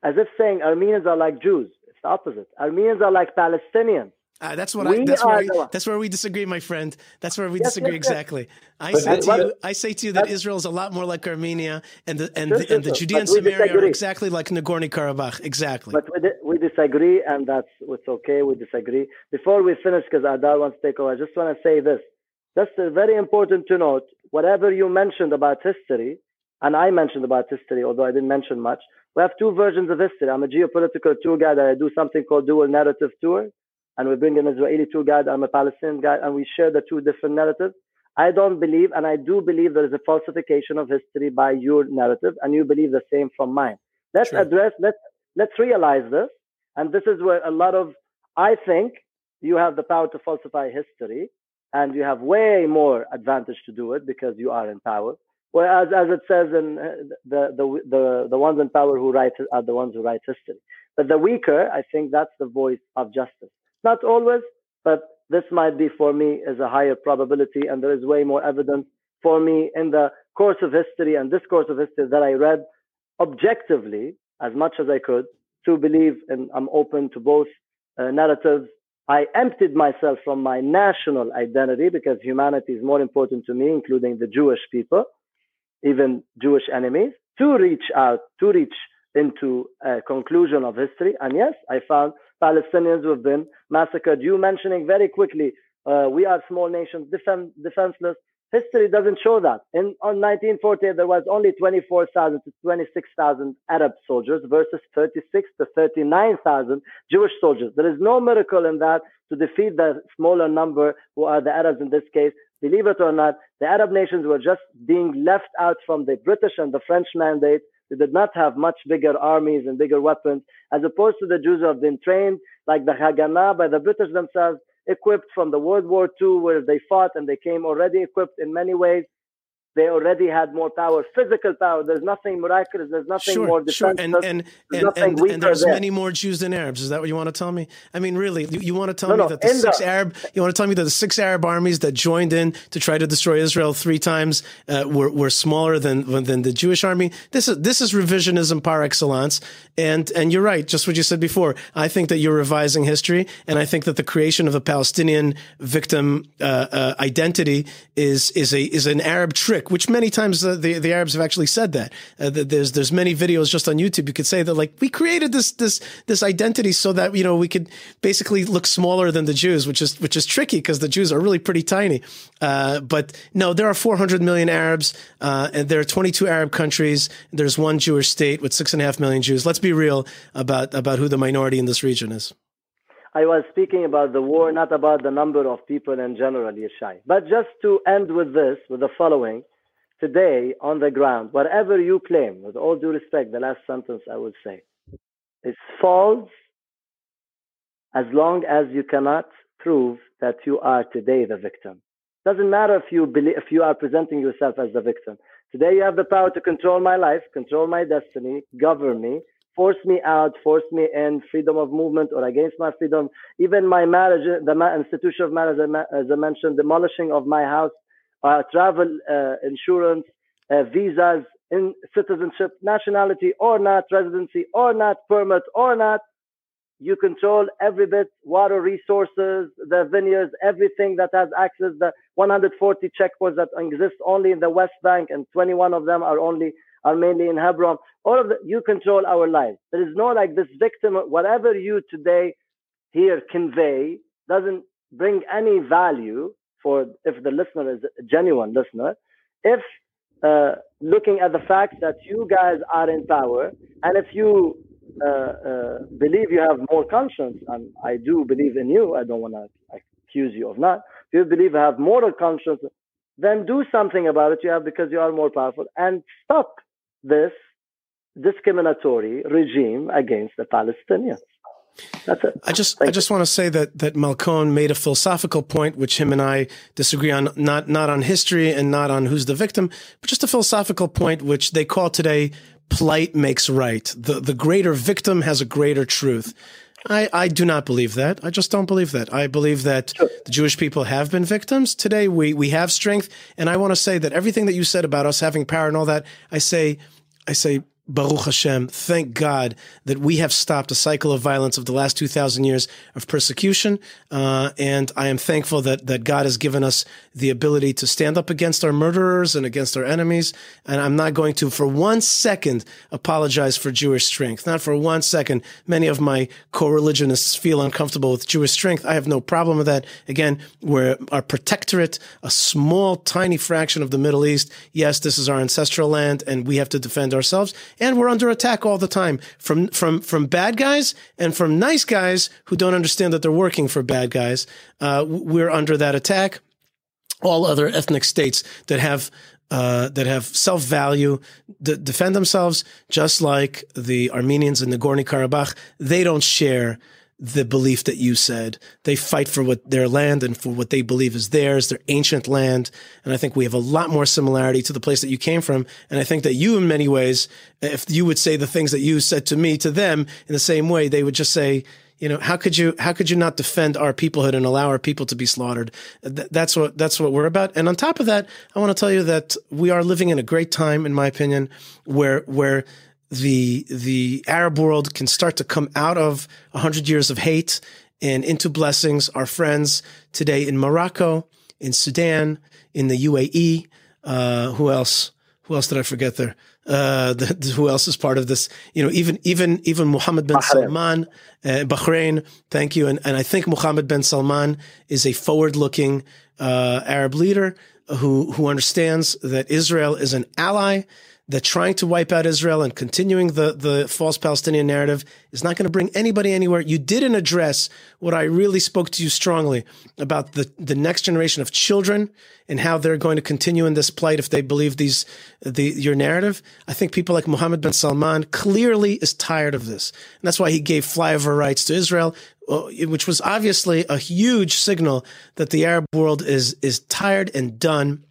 as if saying Armenians are like Jews. It's the opposite. Armenians are like Palestinians. Uh, that's what we I. That's where, we, that's where we disagree, my friend. That's where we yes, disagree yes, exactly. Yes. I say to you, I say to you that Israel is a lot more like Armenia, and the and, the, and the Judea and Samaria are exactly like Nagorno Karabakh. Exactly. But we, we disagree, and that's it's okay. We disagree. Before we finish, because Adar wants to take over, I just want to say this. Uh, very important to note. Whatever you mentioned about history, and I mentioned about history, although I didn't mention much. We have two versions of history. I'm a geopolitical tour guide. I do something called dual narrative tour and we bring an Israeli tour guide, I'm a Palestinian guide, and we share the two different narratives. I don't believe, and I do believe there is a falsification of history by your narrative, and you believe the same from mine. Let's address, let's, let's realize this. And this is where a lot of, I think you have the power to falsify history, and you have way more advantage to do it because you are in power. Whereas, as it says in uh, the, the, the, the ones in power who write are the ones who write history. But the weaker, I think that's the voice of justice. Not always, but this might be for me as a higher probability, and there is way more evidence for me in the course of history and this course of history that I read objectively as much as I could to believe, and I'm open to both uh, narratives. I emptied myself from my national identity because humanity is more important to me, including the Jewish people, even Jewish enemies, to reach out, to reach into a conclusion of history. And yes, I found Palestinians who have been massacred. You mentioning very quickly, uh, we are small nations, defend, defenseless. History doesn't show that. In on 1948, there was only 24,000 to 26,000 Arab soldiers versus 36 to 39,000 Jewish soldiers. There is no miracle in that to defeat the smaller number who are the Arabs in this case. Believe it or not, the Arab nations were just being left out from the British and the French mandate they did not have much bigger armies and bigger weapons, as opposed to the Jews who have been trained like the Haganah by the British themselves, equipped from the World War II, where they fought and they came already equipped in many ways they already had more power, physical power. There's nothing miraculous. There's nothing sure, more sure. And and and, and, and, there's there. many more Jews than Arabs. Is that what you want to tell me? I mean, really, you, you want to tell no, me no, that the six the, Arab, you want to tell me that the six Arab armies that joined in to try to destroy Israel three times uh, were were smaller than than the Jewish army? This is this is revisionism par excellence. And and you're right, just what you said before. I think that you're revising history, and I think that the creation of a Palestinian victim uh, uh, identity is is a is an Arab trick trick, which many times the, the, the Arabs have actually said that. Uh, there's there's many videos just on YouTube. You could say that like we created this this this identity so that you know we could basically look smaller than the Jews, which is which is tricky because the Jews are really pretty tiny. Uh, but no, there are 400 million Arabs, uh, and there are 22 Arab countries. There's one Jewish state with six and a half million Jews. Let's be real about about who the minority in this region is. I was speaking about the war, not about the number of people in general, Yishai. But just to end with this, with the following, today on the ground, whatever you claim, with all due respect, the last sentence I would say, is false as long as you cannot prove that you are today the victim. Doesn't matter if you believe, if you are presenting yourself as the victim. Today you have the power to control my life, control my destiny, govern me, force me out, force me in freedom of movement or against my freedom. Even my marriage, the institution of marriage, as I mentioned, demolishing of my house, uh, travel uh, insurance, uh, visas, in citizenship, nationality or not, residency or not, permit or not. You control every bit, water resources, the vineyards, everything that has access, the 140 checkpoints that exist only in the West Bank, and 21 of them are only are mainly in Hebron. All of the, you control our lives. There is no like this victim, whatever you today here convey doesn't bring any value for if the listener is a genuine listener. If uh, looking at the fact that you guys are in power, and if you uh, uh, believe you have more conscience, and I do believe in you, I don't want to accuse you of not. If you believe you have moral conscience, then do something about it. You have because you are more powerful, and stop this discriminatory regime against the Palestinians. That's it. I just Thank I just you. want to say that that Malkon made a philosophical point, which him and I disagree on, not not on history and not on who's the victim, but just a philosophical point, which they call today plight makes right. The the greater victim has a greater truth. I, I do not believe that. I just don't believe that. I believe that sure. the Jewish people have been victims. Today we we have strength, and I want to say that everything that you said about us having power and all that, I say I say Baruch Hashem, thank God that we have stopped a cycle of violence of the last 2,000 years of persecution. Uh, and I am thankful that, that God has given us the ability to stand up against our murderers and against our enemies. And I'm not going to, for one second, apologize for Jewish strength. Not for one second. Many of my co-religionists feel uncomfortable with Jewish strength. I have no problem with that. Again, we're our protectorate, a small, tiny fraction of the Middle East. Yes, this is our ancestral land and we have to defend ourselves and we're under attack all the time from from from bad guys and from nice guys who don't understand that they're working for bad guys. Uh, we're under that attack. All other ethnic states that have uh, that have self value d- defend themselves, just like the Armenians in Nagorno Karabakh. They don't share the belief that you said. They fight for what their land and for what they believe is theirs, their ancient land. And I think we have a lot more similarity to the place that you came from. And I think that you, in many ways, if you would say the things that you said to me to them in the same way, they would just say, you know, how could you, how could you not defend our peoplehood and allow our people to be slaughtered? that's what, that's what we're about. And on top of that, I want to tell you that we are living in a great time, in my opinion, where, where, the the Arab world can start to come out of a hundred years of hate and into blessings. Our friends today in Morocco, in Sudan, in the UAE. Uh, who else? Who else did I forget there? Uh, the, who else is part of this? You know, even even even Mohammed bin Bahrain. Salman, uh, Bahrain. Thank you, and and I think Mohammed bin Salman is a forward-looking uh, Arab leader who who understands that Israel is an ally that trying to wipe out Israel and continuing the, the false Palestinian narrative is not going to bring anybody anywhere. You didn't address what I really spoke to you strongly about the, the next generation of children and how they're going to continue in this plight if they believe these the your narrative. I think people like Mohammed bin Salman clearly is tired of this. And that's why he gave flyover rights to Israel, uh, which was obviously a huge signal that the Arab world is is tired and done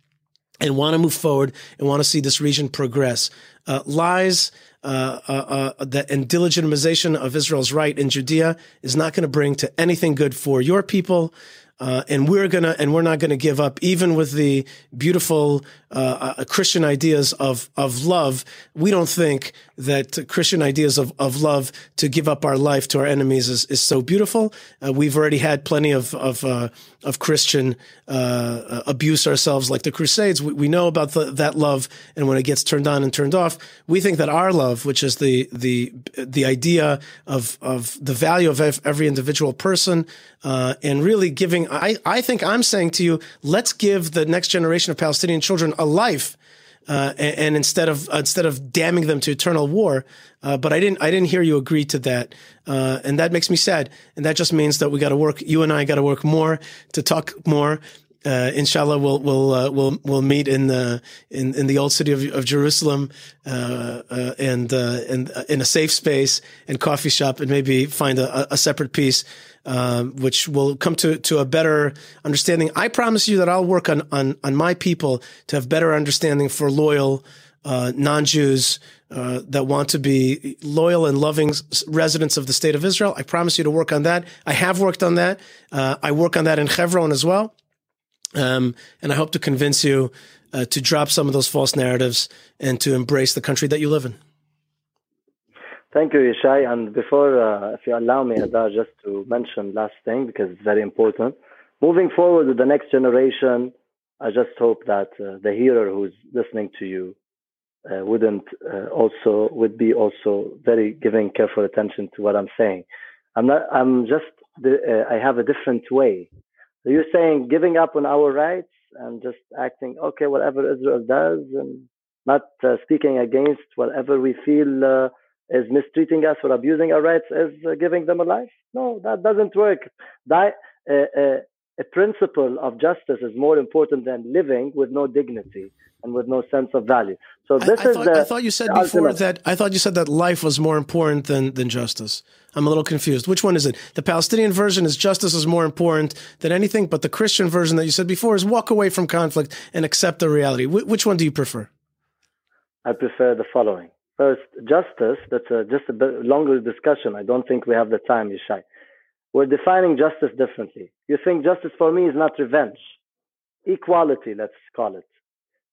and want to move forward and want to see this region progress. Uh, lies uh, uh, uh that and delegitimization of Israel's right in Judea is not going to bring to anything good for your people. Uh, and we're gonna, and we're not gonna give up, even with the beautiful uh, Christian ideas of of love. We don't think that Christian ideas of, of love to give up our life to our enemies is, is so beautiful. We've already had plenty of of uh, of Christian uh, abuse ourselves, like the Crusades. We, we know about the, that love, and when it gets turned on and turned off, we think that our love, which is the the the idea of of the value of every individual person, and really giving. I I think I'm saying to you, let's give the next generation of Palestinian children a life. Uh, and, and, instead of uh, instead of damning them to eternal war, uh, but I didn't I didn't hear you agree to that, uh, and that makes me sad. And that just means that we got to work. You and I got to work more to talk more. Uh, inshallah, we'll we'll uh, we'll we'll meet in the in, in the old city of, of Jerusalem, and and in a safe space and coffee shop, and maybe find a, a separate peace um, which will come to, to a better understanding. I promise you that I'll work on, on, on my people to have better understanding for loyal, uh, non-Jews uh, that want to be loyal and loving residents of the state of Israel. I promise you to work on that. I have worked on that. Uh, I work on that in Hebron as well, um, and I hope to convince you uh, to drop some of those false narratives and to embrace the country that you live in. Thank you, Yishai. And before, uh, if you allow me, Hadar, just to mention last thing because it's very important. Moving forward with the next generation, I just hope that uh, the hearer who's listening to you uh, wouldn't uh, also would be also very giving careful attention to what I'm saying. I'm not. I'm just. Uh, I have a different way. So you're saying giving up on our rights and just acting okay, whatever Israel does, and not uh, speaking against whatever we feel is mistreating us or abusing our rights is uh, giving them a life. No, that doesn't work. That, a principle of justice is more important than living with no dignity and with no sense of value. So this I, I is thought, the, I thought you said before ultimate. that I thought you said that life was more important than than justice. I'm a little confused. Which one is it? The Palestinian version is justice is more important than anything, but the Christian version that you said before is walk away from conflict and accept the reality. Wh- which one do you prefer? I prefer the following. First, justice. That's a, just a bit longer discussion. I don't think we have the time, Yishai. We're defining justice differently. You think justice for me is not revenge, equality, let's call it.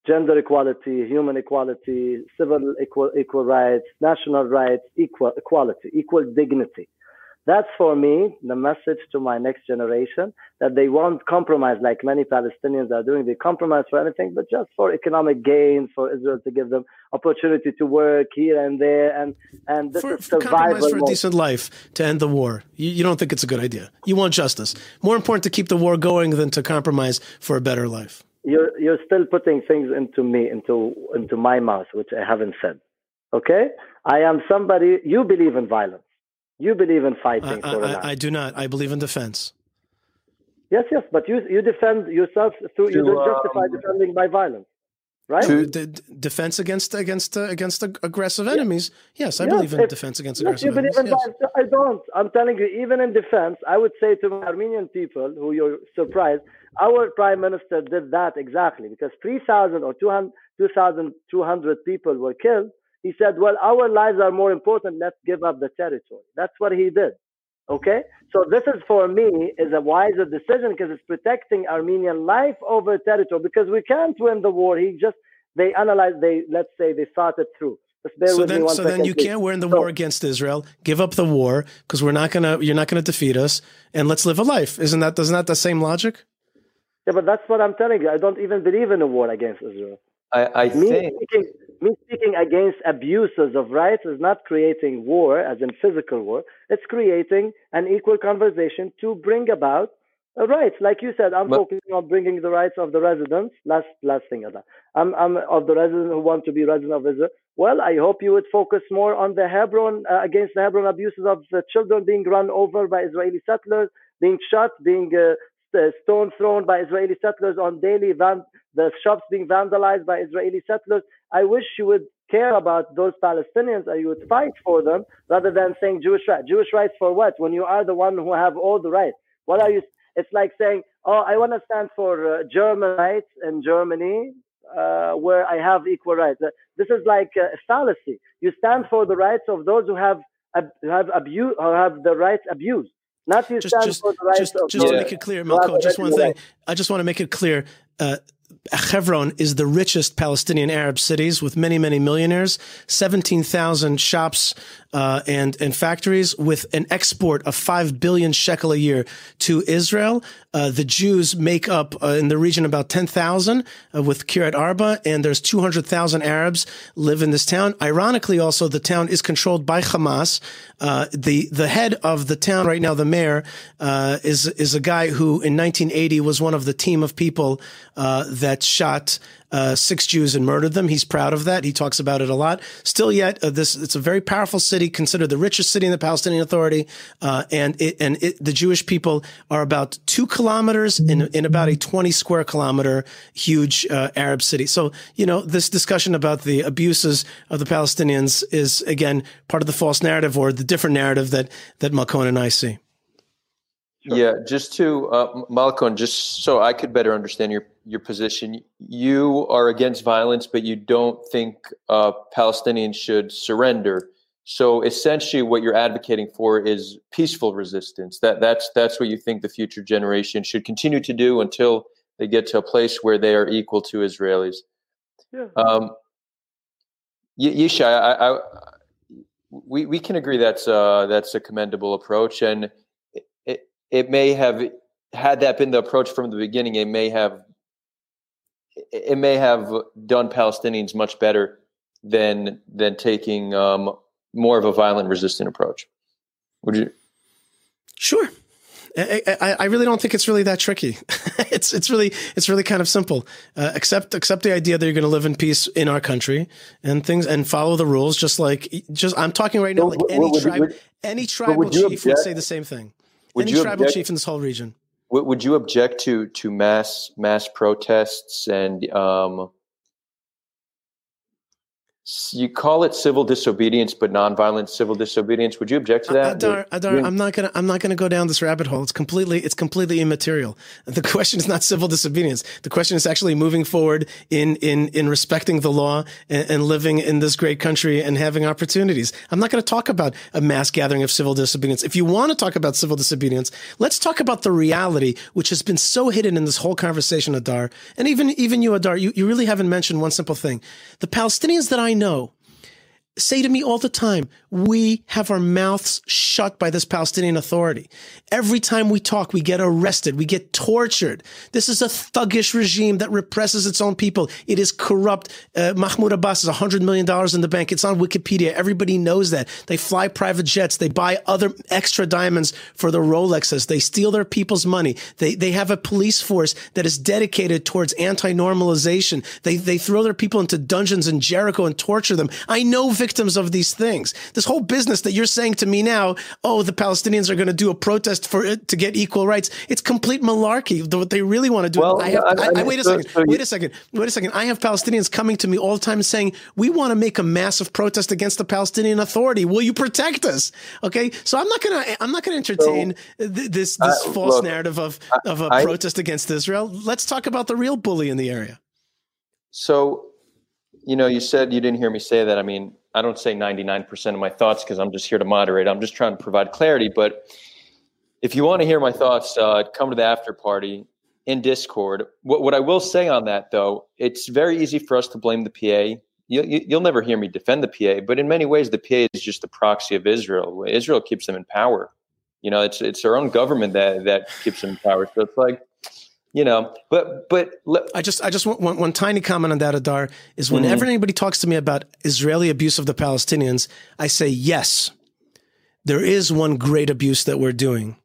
Gender equality, human equality, civil equal, equal rights, national rights, equal equality, equal dignity. That's for me the message to my next generation that they won't compromise like many Palestinians are doing. They compromise for anything, but just for economic gain, for Israel to give them opportunity to work here and there, and and this for, is survival. Compromise for a decent life to end the war. You, you don't think it's a good idea. You want justice. More important to keep the war going than to compromise for a better life. You're you're still putting things into me into into my mouth, which I haven't said. Okay, I am somebody. You believe in violence. You believe in fighting I, for I, I, do not. I believe in defense. Yes, yes, but you you defend yourself through to, you don't justify um, defending by violence, right? To d- defense against against uh, against aggressive enemies. Yes, I yes, believe in if, defense against yes, aggressive you believe enemies. In yes. I don't. I'm telling you, even in defense, I would say to Armenian people who you're surprised, our prime minister did that exactly because 3,000 or 2,200 people were killed he said, Well, our lives are more important. Let's give up the territory. That's what he did. Okay? So this is for me is a wiser decision because it's protecting Armenian life over territory because we can't win the war. He just they analyzed they let's say they thought it through. so then, so then you please. can't win the so, war against Israel. Give up the war because we're not gonna. You're not gonna defeat us, and let's live a life. Isn't that? Isn't that the same logic? Yeah, but that's what I'm telling you. I don't even believe in a war against Israel. I, I me think speaking, me speaking against abuses of rights is not creating war, as in physical war. It's creating an equal conversation to bring about rights. Like you said, I'm but, focusing on bringing the rights of the residents. Last last thing of that. I'm, I'm of the residents who want to be resident of Israel. Well, I hope you would focus more on the Hebron uh, against the Hebron abuses of the children being run over by Israeli settlers, being shot, being uh, stone thrown by Israeli settlers on daily van- the shops being vandalized by Israeli settlers. I wish you would care about those Palestinians and you would fight for them rather than saying Jewish rights. Jewish rights for what? When you are the one who have all the rights. What are you? It's like saying, oh, I want to stand for uh, German rights in Germany uh, where I have equal rights. Uh, this is like a fallacy. You stand for the rights of those who have who have abused or have the rights abused. Not you just, stand just, for the rights just, of just to make it clear, Malko, just one thing. I just want to make it clear. Uh, Hebron is the richest Palestinian Arab cities with many, many millionaires, 17,000 shops uh, and, and factories with an export of 5 billion shekel a year to Israel. Uh, the Jews make up uh, in the region about 10,000 uh, with Kiryat Arba, and there's 200,000 Arabs live in this town. Ironically, also, the town is controlled by Hamas. Uh, the, the head of the town right now, the mayor, uh, is, is a guy who in 1980 was one of the team of people that shot uh, six Jews and murdered them. He's proud of that. He talks about it a lot. Still, yet uh, this it's a very powerful city, considered the richest city in the Palestinian Authority, uh, and it, and it, the Jewish people are about two kilometers in in about a twenty square kilometer huge uh, Arab city. So you know this discussion about the abuses of the Palestinians is again part of the false narrative or the different narrative that that Malkon and I see. Yeah, just to uh, Malcolm, just so I could better understand your your position, you are against violence, but you don't think uh, Palestinians should surrender. So essentially, what you're advocating for is peaceful resistance. That that's that's what you think the future generation should continue to do until they get to a place where they are equal to Israelis. Yeah. Um, Yishai, I, I, we we can agree that's uh, that's a commendable approach, and it may have had that been the approach from the beginning, it may have it may have done Palestinians much better than than taking um, more of a violent, resistant approach. Would you? Sure. I, I, I, really don't think it's really that tricky. it's it's really it's really kind of simple. Uh, accept accept the idea that you're going to live in peace in our country and things and follow the rules. Just like just I'm talking right now. Like any tribe, any tribal chief would say the same thing. Any tribal object, chief in this whole region. Would you object to to mass mass protests and um, you call it civil disobedience, but nonviolent civil disobedience. Would you object to that? Adar, Adar, I'm not gonna. I'm not gonna go down this rabbit hole. It's completely. It's completely immaterial. The question is not civil disobedience. The question is actually moving forward in in in respecting the law and, and living in this great country and having opportunities. I'm not going to talk about a mass gathering of civil disobedience. If you want to talk about civil disobedience, let's talk about the reality, which has been so hidden in this whole conversation, Adar, and even even you, Adar. You you really haven't mentioned one simple thing. The Palestinians that I know. Say to me all the time, we have our mouths shut by this Palestinian Authority. Every time we talk, we get arrested, we get tortured. This is a thuggish regime that represses its own people. It is corrupt. Uh, Mahmoud Abbas is $100 million in the bank. It's on Wikipedia. Everybody knows that. They fly private jets. They buy other extra diamonds for the Rolexes. They steal their people's money. They, they have a police force that is dedicated towards anti-normalization. They, they throw their people into dungeons in Jericho and torture them. I know victims of these things. This whole business that you're saying to me now, oh, the Palestinians are going to do a protest for it to get equal rights. It's complete malarkey. What they really want to do. Well, I have, I, I, I, wait a second. So wait a second. Wait a second. I have Palestinians coming to me all the time saying, we want to make a massive protest against the Palestinian Authority. Will you protect us? Okay. So I'm not going to, I'm not to entertain so, this, this uh, false look, narrative of, of a protest against Israel. Let's talk about the real bully in the area. So, you know, you said you didn't hear me say that. I mean, I don't say 99% of my thoughts because I'm just here to moderate. I'm just trying to provide clarity. But if you want to hear my thoughts, uh, come to the after party in Discord. What, what I will say on that, though, it's very easy for us to blame the PA. You, you, you'll never hear me defend the PA, but in many ways, the PA is just the proxy of Israel. Israel keeps them in power. You know, it's it's their own government that that keeps them in power. So it's like you know but but i just i just want one, one tiny comment on that adar is whenever mm-hmm. anybody talks to me about israeli abuse of the palestinians i say yes there is one great abuse that we're doing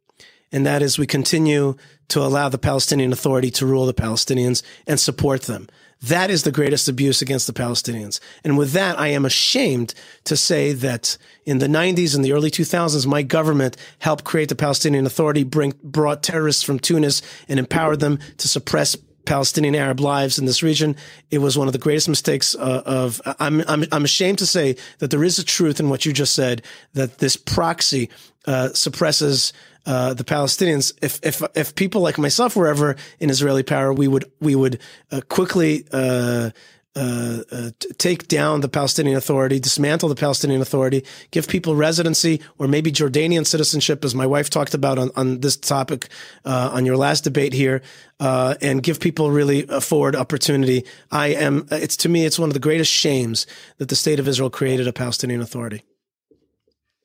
and that is we continue to allow the palestinian authority to rule the palestinians and support them that is the greatest abuse against the Palestinians. And with that, I am ashamed to say that in the 90s and the early 2000s, my government helped create the Palestinian Authority, bring, brought terrorists from Tunis and empowered them to suppress Palestinian Arab lives in this region. It was one of the greatest mistakes uh, of. I'm, I'm I'm ashamed to say that there is a truth in what you just said that this proxy uh, suppresses uh, the Palestinians. If if if people like myself were ever in Israeli power, we would we would uh, quickly. Uh, uh, uh take down the Palestinian Authority, dismantle the Palestinian Authority, give people residency or maybe Jordanian citizenship, as my wife talked about on, on this topic uh, on your last debate here, uh, and give people really a forward opportunity. I am. It's to me, it's one of the greatest shames that the state of Israel created a Palestinian Authority.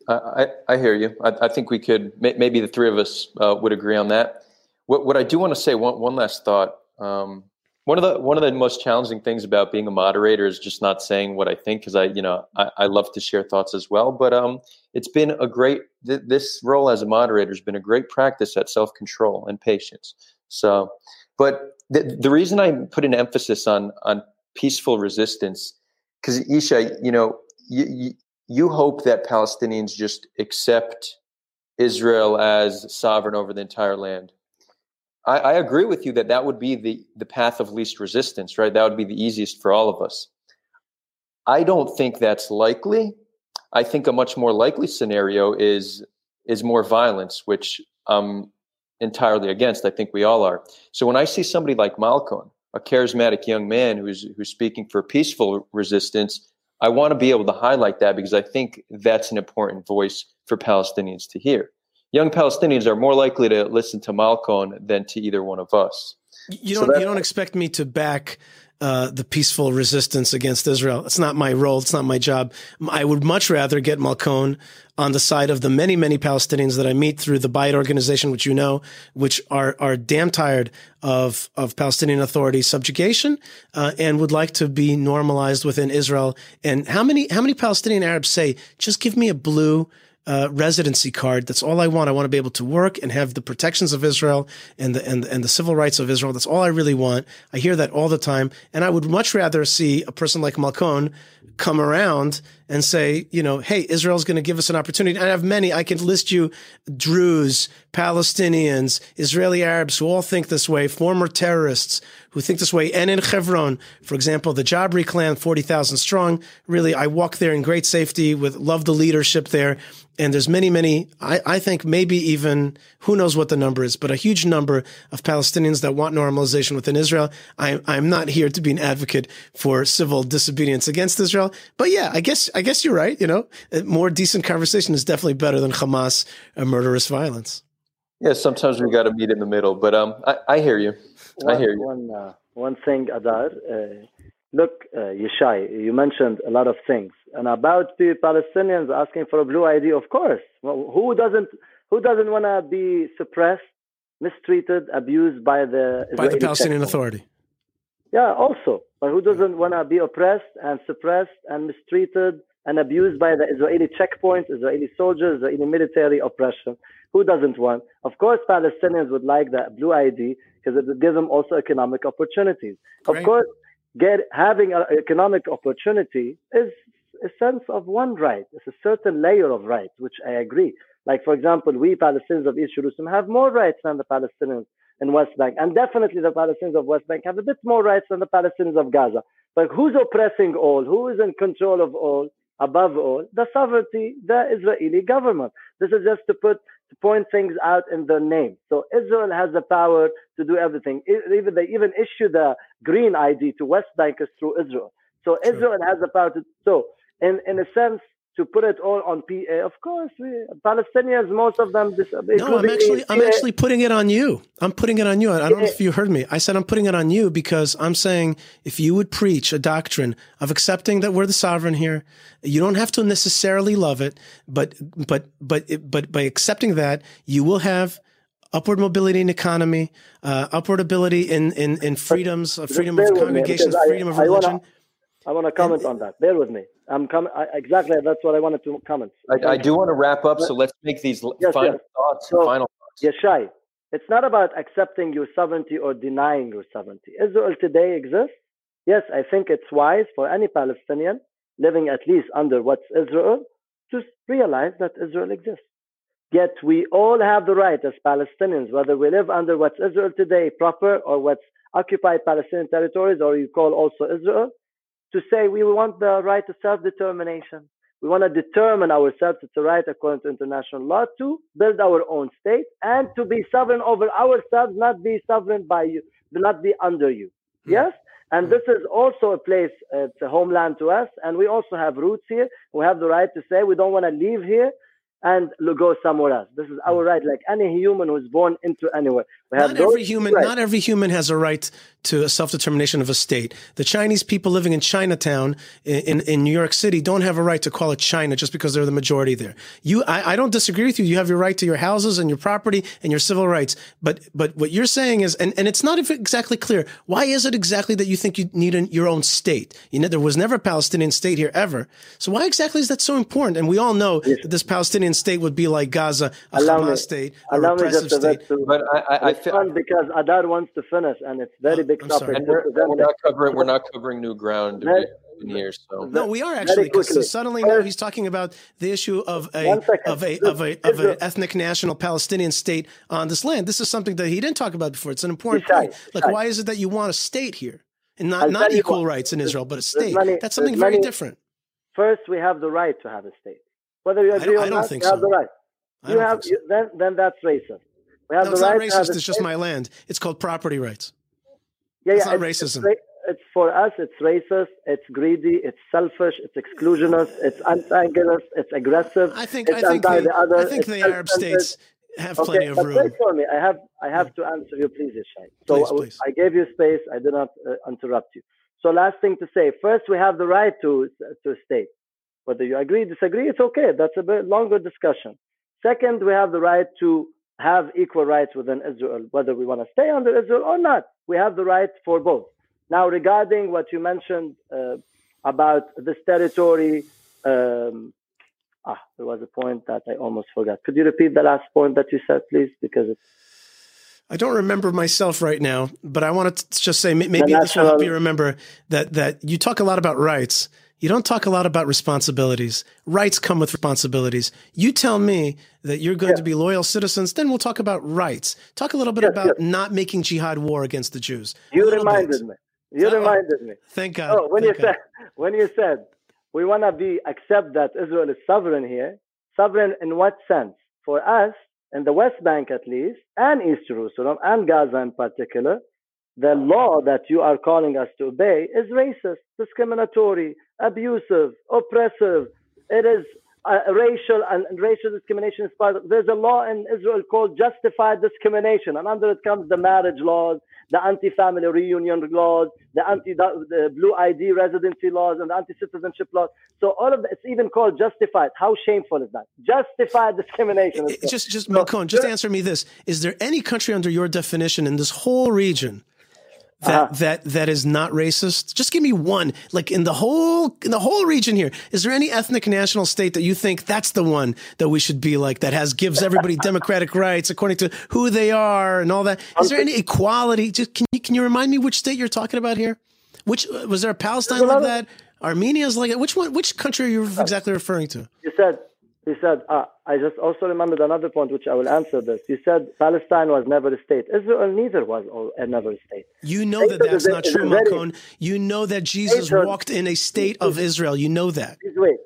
I, I hear you. I, I, think we could maybe the three of us uh, would agree on that. What, what I do want to say one one last thought. Um, one of the one of the most challenging things about being a moderator is just not saying what I think because I you know I, I, love to share thoughts as well. But um, it's been a great th- this role as a moderator has been a great practice at self control and patience. So, but the, the reason I put an emphasis on on peaceful resistance because Isha, you know, you, you, you hope that Palestinians just accept Israel as sovereign over the entire land. I, I, agree with you that that would be the, the path of least resistance, right? That would be the easiest for all of us. I don't think that's likely. I think a much more likely scenario is is more violence, which um, entirely against. I think we all are. So when I see somebody like Malcolm, a charismatic young man who's who's speaking for peaceful resistance, I want to be able to highlight that because I think that's an important voice for Palestinians to hear. Young Palestinians are more likely to listen to Malcolm than to either one of us. You don't so you don't expect me to back uh, the peaceful resistance against Israel. It's not my role. It's not my job. I would much rather get Malkon on the side of the many, many Palestinians that I meet through the Bayit organization, which you know, which are are damn tired of of Palestinian Authority subjugation uh, and would like to be normalized within Israel. And how many how many Palestinian Arabs say, just give me a blue uh, residency card. That's all I want. I want to be able to work and have the protections of Israel and the and and the civil rights of Israel. That's all I really want. I hear that all the time, and I would much rather see a person like Malkon come around and say, you know, hey, Israel's going to give us an opportunity. I have many. I can list you Druze, Palestinians, Israeli Arabs who all think this way, former terrorists who think this way. And in Hebron, for example, the Jabri clan, 40,000 strong. Really, I walk there in great safety with love the leadership there. And there's many, many, I, I think maybe even, who knows what the number is, but a huge number of Palestinians that want normalization within Israel. I, I'm not here to be an advocate for civil disobedience against Israel. But yeah, I guess, I guess you're right. You know, more decent conversation is definitely better than Hamas and murderous violence. Yeah, sometimes we got to meet in the middle, but um, I, I hear you. One, I hear you. One, uh, one thing, Adar. Uh, look, uh, Yishai, you mentioned a lot of things, and about the Palestinians asking for a blue ID. Of course, well, who doesn't? Who doesn't want to be suppressed, mistreated, abused by the by the Palestinian Authority? Yeah, also, but who doesn't want to be oppressed and suppressed and mistreated and abused by the Israeli checkpoints, Israeli soldiers, Israeli military oppression. Who doesn't want? Of course, Palestinians would like that blue ID because it would give them also economic opportunities. Great. Of course, get having an economic opportunity is a sense of one right. It's a certain layer of rights, which I agree. Like, for example, we Palestinians of East Jerusalem have more rights than the Palestinians in West Bank. And definitely the Palestinians of West Bank have a bit more rights than the Palestinians of Gaza. But who's oppressing all? Who is in control of all? above all, the sovereignty, the Israeli government. This is just to put to point things out in their name. So Israel has the power to do everything. Even they even issue the green ID to West Bankers through Israel. So Israel has the power to. So in in a sense, to put it all on PA. Of course, we, Palestinians, most of them. no, I'm actually, I'm actually putting it on you. I'm putting it on you. I don't know if you heard me. I said I'm putting it on you because I'm saying if you would preach a doctrine of accepting that we're the sovereign here, you don't have to necessarily love it, but but but but by accepting that, you will have upward mobility in economy, uh, upward ability in in, in freedoms, uh, freedom of congregations, freedom of religion. I want to comment and, on that. Bear with me. I'm coming. Exactly. That's what I wanted to comment. I, I do want to wrap up, so let's make these yes, final yes. thoughts. So, final thoughts. Yishai, it's not about accepting your sovereignty or denying your sovereignty. Israel today exists. Yes, I think it's wise for any Palestinian living at least under what's Israel to realize that Israel exists. Yet we all have the right as Palestinians, whether we live under what's Israel today proper or what's occupied Palestinian territories or you call also Israel, to say we want the right to self-determination. We want to determine ourselves. It's a right according to international law to build our own state and to be sovereign over ourselves, not be sovereign by you, not be under you. Mm. Yes? And mm. this is also a place, it's a homeland to us. And we also have roots here. We have the right to say we don't want to leave here and go somewhere else. This is our right, like any human who's born into anywhere. We have not every human. Rights. Not every human has a right to a self determination of a state. The Chinese people living in Chinatown in, in New York City don't have a right to call it China just because they're the majority there. You, I, I don't disagree with you. You have your right to your houses and your property and your civil rights. But but what you're saying is, and, and it's not exactly clear. Why is it exactly that you think you need a, your own state? You know, there was never a Palestinian state here ever. So why exactly is that so important? And we all know yes. that this Palestinian state would be like Gaza, a allow Hamas me, state, a repressive state. To, but I, I, I feel, because Adar wants to finish, and it's very oh, big I'm topic. We're, we're, not covering. We're not covering new ground. in here, so. No, we are actually because so suddenly now he's talking about the issue of a of a of a of an ethnic national Palestinian state on this land. This is something that he didn't talk about before. It's an important point. Like, why is it that you want a state here and not not equal rights in Israel, but a state? Many, That's something very many, different. First, we have the right to have a state. Whether you agree or not, you so. have the right. You have so. then then that's racist. We have no, the it's right not racist. It's just my land. It's called property rights. Yeah, yeah. It's yeah, not racism. ra- It's, for us. It's racist. It's greedy. It's selfish. It's exclusionist. It's antagonist. It's aggressive. I think it's I think the, the other. I think it's the Arab states have plenty of room. wait for me. I have I have to answer you, please, Ishai. So Please, I- I gave you space. I did not uh, interrupt you. So last thing to say. First, we have the right to to state. Whether you agree, disagree, it's okay. That's a bit longer discussion. Second, we have the right to have equal rights within Israel, whether we want to stay under Israel or not. We have the right for both. Now, regarding what you mentioned uh, about this territory, um, ah, there was a point that I almost forgot. Could you repeat the last point that you said, please? Because it's I don't remember myself right now, but I want to just say may- maybe this will help you remember that that you talk a lot about rights. You don't talk a lot about responsibilities. Rights come with responsibilities. You tell me that you're going to be loyal citizens, then we'll talk about rights. Talk a little bit Yes, about not making jihad war against the Jews. You reminded bit. me. You Oh, reminded me. Thank God. Oh, when you God. said when you said we want to be accept that Israel is sovereign here, sovereign in what sense? For us, in the West Bank at least, and East Jerusalem and Gaza in particular, the law that you are calling us to obey is racist, discriminatory, abusive, oppressive. It is uh, racial and, and racial discrimination is part of. There's a law in Israel called justified discrimination, and under it comes the marriage laws, the anti-family reunion laws, the anti the blue ID residency laws, and the anti-citizenship laws. So all of that, it's even called justified. How shameful is that? Justified discrimination. It- just, just, Malcon, just answer me this: Is there any country under your definition in this whole region that Uh-huh. that that is not racist? Just give me one. Like in the whole in the whole region here, is there any ethnic national state that you think that's the one that we should be like that has gives everybody democratic rights according to who they are and all that? Is there any equality? Just can you can you remind me which state you're talking about here? Which was there a Palestine like that? Armenia's like that? Which one? Which country are you exactly referring to? You said, you said, uh, I just also remembered another point which I will answer this. You said Palestine was never a state. Israel neither was al- uh, never a state. You know that that's not true, Malkon. You know that Jesus Statehood- walked in a state of Israel. You know that. Please wait.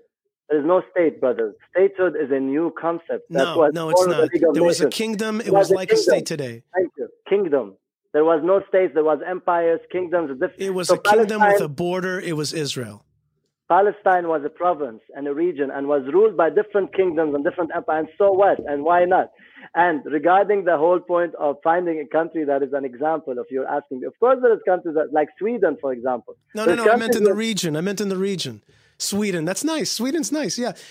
There is no state, brother. Statehood is a new concept. That's No, no, it's the not. Of There was a kingdom. It was was like a kingdom. state today. Thank you. Kingdom. There was no states. There was empires, kingdoms. It was so a kingdom with a border. It was Israel. Palestine was a province and a region and was ruled by different kingdoms and different empires. And so what? And why not? And regarding the whole point of finding a country that is an example of you're asking, of course there is countries that, like Sweden, for example. No, no, no. I meant in the region. I meant in the region. Sweden. That's nice. Sweden's nice. Yeah.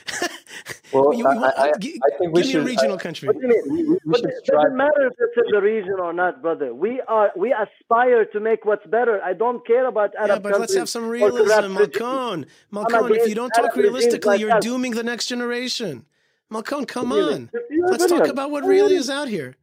Well, You- you- I, I, gi- I think we give me a regional I- country. What do you mean? we, we, we But it doesn't matter if it's in the region or not, brother. We are we aspire to make what's better. I don't care about Arab Yeah, but let's have some realism, corrupt regimes. Malkon. Malkon, if you don't talk Arab realistically, like you're that. dooming the next generation. Malkon, come Really? on. Let's talk about what really is out here.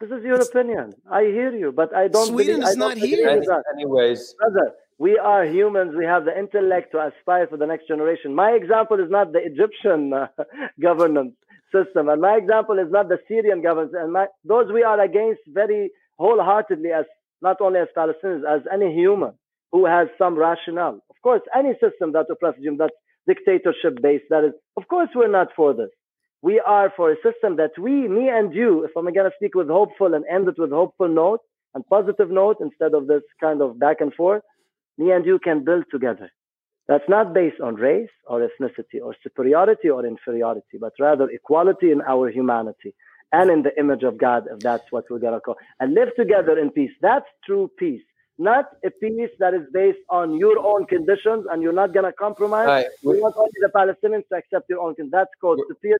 This is your opinion. I hear you, but I don't. Sweden believe, is I don't not here. with. Anyways, Brother, we are humans. We have the intellect to aspire for the next generation. My example is not the Egyptian uh, governance system, and my example is not the Syrian governance. And my, those we are against very wholeheartedly, as not only as Palestinians, as any human who has some rationale. Of course, any system that oppresses you, that's dictatorship based, that is, of course, we're not for this. We are for a system that we, me and you, if I'm going to speak with hopeful and end it with hopeful note and positive note instead of this kind of back and forth, me and you can build together. That's not based on race or ethnicity or superiority or inferiority, but rather equality in our humanity and in the image of God, if that's what we're going to call, and live together in peace. That's true peace, not a peace that is based on your own conditions and you're not going to compromise. Right. We want only the Palestinians to accept your own conditions. That's called superior,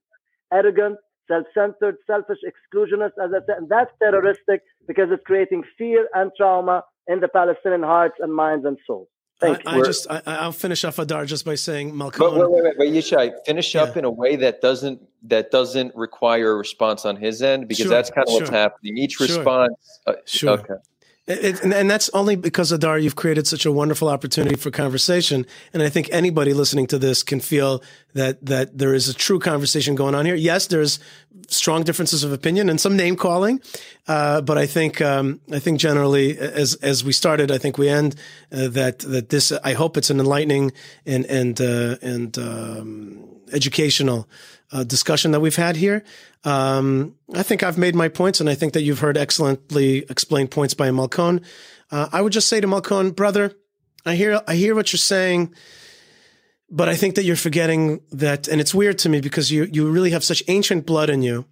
arrogant, self-centered, selfish, exclusionist, as I said, and that's terroristic because it's creating fear and trauma in the Palestinian hearts and minds and souls. Thank I, you. I just, I, I'll finish off Hadar just by saying, but wait, wait, wait, wait, Yishai, finish up in a way that doesn't that doesn't require a response on his end because Sure, that's kind of what's happening. Each Sure. response. Uh, Sure. Okay. It, and that's only because Hadar, you've created such a wonderful opportunity for conversation, and I think anybody listening to this can feel that that there is a true conversation going on here. Yes, there's strong differences of opinion and some name calling, uh, but I think um, I think generally, as as we started, I think we end uh, that that this. I hope it's an enlightening and and uh, and um, educational uh, discussion that we've had here. Um, I think I've made my points, and I think that you've heard excellently explained points by Malkon. Uh, I would just say to Malkon, brother, I hear I hear what you're saying, but I think that you're forgetting that, and it's weird to me because you you really have such ancient blood in you.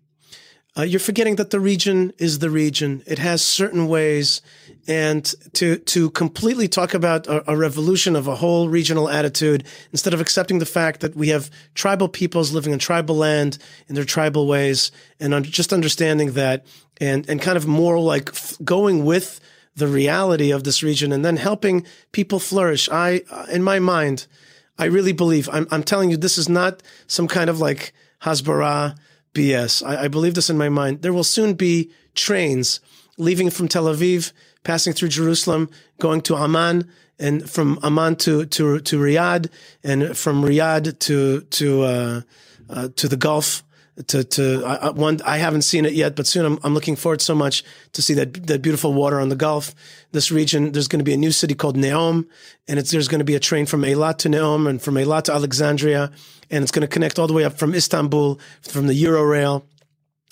Uh, you're forgetting that the region is the region. It has certain ways, and to to completely talk about a, a, revolution of a whole regional attitude instead of accepting the fact that we have tribal peoples living in tribal land in their tribal ways, and un- just understanding that, and and kind of more like f- going with the reality of this region and then helping people flourish. I, uh, in my mind, I really believe, I'm, I'm telling you, this is not some kind of like Hasbara BS. I, I believe this in my mind. There will soon be trains leaving from Tel Aviv, passing through Jerusalem, going to Amman, and from Amman to, to, to Riyadh, and from Riyadh to, to, uh, uh, to the Gulf to to I, one I haven't seen it yet, but soon I'm, I'm looking forward so much to see that that beautiful water on the Gulf. This region, there's going to be a new city called Neom, and it's there's going to be a train from Eilat to Neom and from Eilat to Alexandria, and it's going to connect all the way up from Istanbul from the Eurail.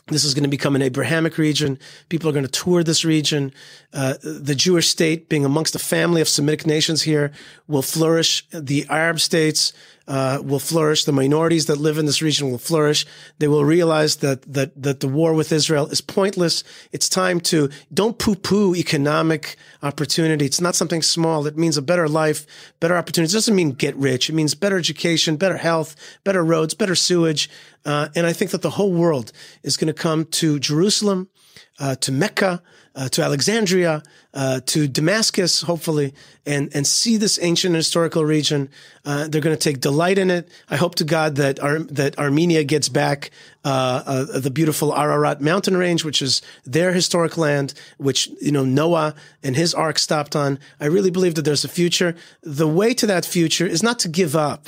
This is going to become an Abrahamic region. People are going to tour this region. Uh, the Jewish state, being amongst a family of Semitic nations here, will flourish. The Arab states uh, will flourish. The minorities that live in this region will flourish. They will realize that that that the war with Israel is pointless. It's time to don't poo-poo economic opportunity. It's not something small. It means a better life, better opportunities. It doesn't mean get rich. It means better education, better health, better roads, better sewage. Uh, and I think that the whole world is going to come to Jerusalem, uh, to Mecca, uh, to Alexandria, uh, to Damascus, hopefully, and and see this ancient historical region. Uh, they're going to take delight in it. I hope to God that Ar- that Armenia gets back uh, the beautiful Ararat mountain range, which is their historic land, which you know Noah and his ark stopped on. I really believe that there's a future. The way to that future is not to give up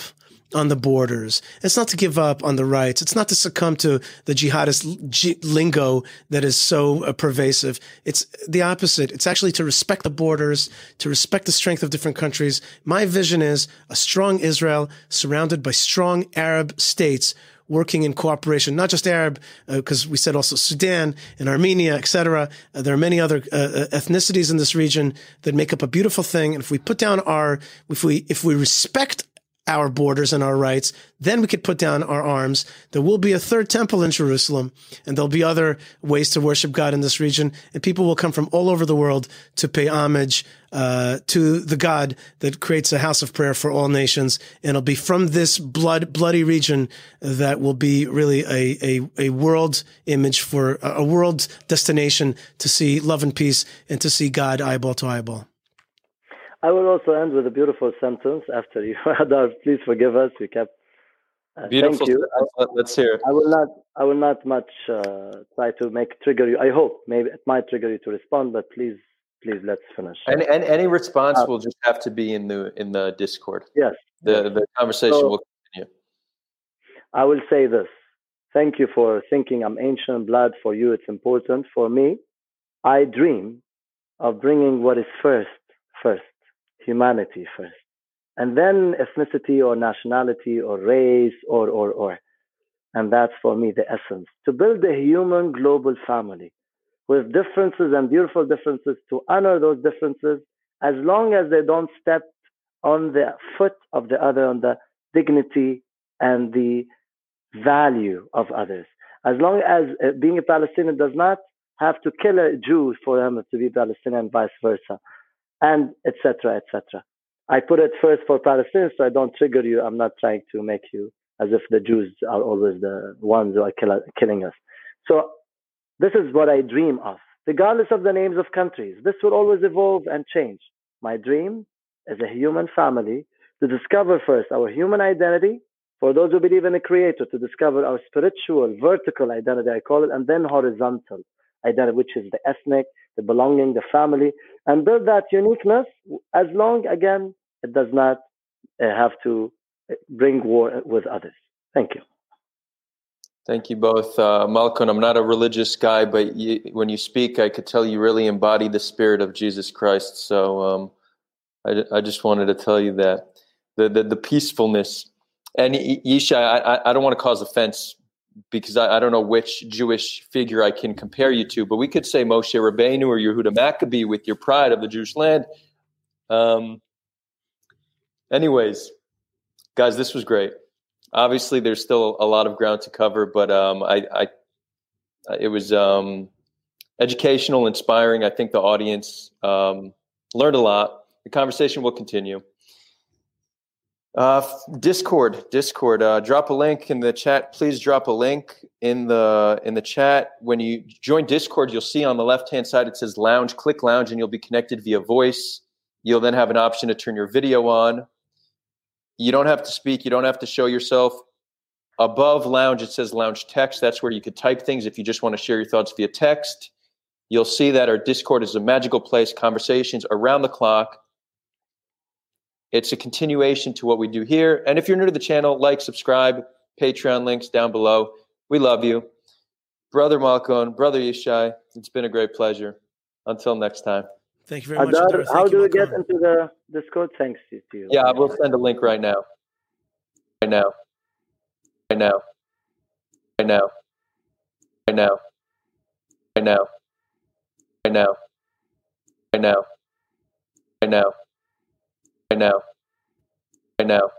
on the borders. It's not to give up on the rights. It's not to succumb to the jihadist g- lingo that is so uh, pervasive. It's the opposite. It's actually to respect the borders, to respect the strength of different countries. My vision is a strong Israel surrounded by strong Arab states working in cooperation, not just Arab, because uh, we said also Sudan and Armenia, etc. Uh, there are many other uh, uh, ethnicities in this region that make up a beautiful thing. And if we put down our, if we if we respect our borders and our rights. Then we could put down our arms. There will be a third temple in Jerusalem, and there'll be other ways to worship God in this region. And people will come from all over the world to pay homage uh, to the God that creates a house of prayer for all nations. And it'll be from this blood bloody region that will be really a a, a world image for a world destination to see love and peace and to see God eyeball to eyeball. I will also end with a beautiful sentence after you, Hadar. Please forgive us. We kept. Uh, beautiful. Thank you. Let's hear it. I will not. I will not much uh, try to make trigger you. I hope maybe it might trigger you to respond, but please, please let's finish. And, and any response uh, will just have to be in the in the Discord. Yes. The the conversation so, will continue. I will say this. Thank you for thinking I'm ancient blood. For you, it's important. For me, I dream of bringing what is first first humanity first, and then ethnicity or nationality or race or, or, or. And that's for me the essence to build a human global family with differences and beautiful differences to honor those differences as long as they don't step on the foot of the other, on the dignity and the value of others. As long as uh, being a Palestinian does not have to kill a Jew for him to be Palestinian, vice versa and etc. etc. I put it first for Palestinians, so I don't trigger you. I'm not trying to make you as if the Jews are always the ones who are kill- killing us. So this is what I dream of, regardless of the names of countries. This will always evolve and change. My dream is a human family to discover first our human identity, for those who believe in a creator, to discover our spiritual, vertical identity, I call it, and then horizontal identity, which is the ethnic, the belonging, the family, and build that uniqueness as long, again, it does not uh, have to uh, bring war with others. Thank you. Thank you both. Uh, Malkon, I'm not a religious guy, but you, when you speak, I could tell you really embody the spirit of Jesus Christ. So um, I, I, just wanted to tell you that. The, the, the peacefulness and Yishai, I, I don't want to cause offense because I, I, don't know which Jewish figure I can compare you to, but we could say Moshe Rabbeinu or Yehuda Maccabee with your pride of the Jewish land. Um, anyways, guys, this was great. Obviously, there's still a lot of ground to cover, but um, I, I, it was um, educational, inspiring. I think the audience um, learned a lot. The conversation will continue. Uh, Discord, Discord. Uh, drop a link in the chat. Please drop a link in the in the chat. When you join Discord, you'll see on the left hand side it says Lounge. Click Lounge, and you'll be connected via voice. You'll then have an option to turn your video on. You don't have to speak. You don't have to show yourself. Above Lounge, it says Lounge Text. That's where you could type things if you just want to share your thoughts via text. You'll see that our Discord is a magical place. Conversations around the clock it's a continuation to what we do here. And if you're new to the channel, like, subscribe, Patreon links down below. We love you. Brother Malkon, Brother Yishai, it's been a great pleasure. Until next time. Thank you very much. Hadar, how do we get into the Discord? Thanks to you. Yeah, I will send a link right now. Right now. Right now. Right now. Right now. Right now. Right now. Right now. Right now right now. Right now.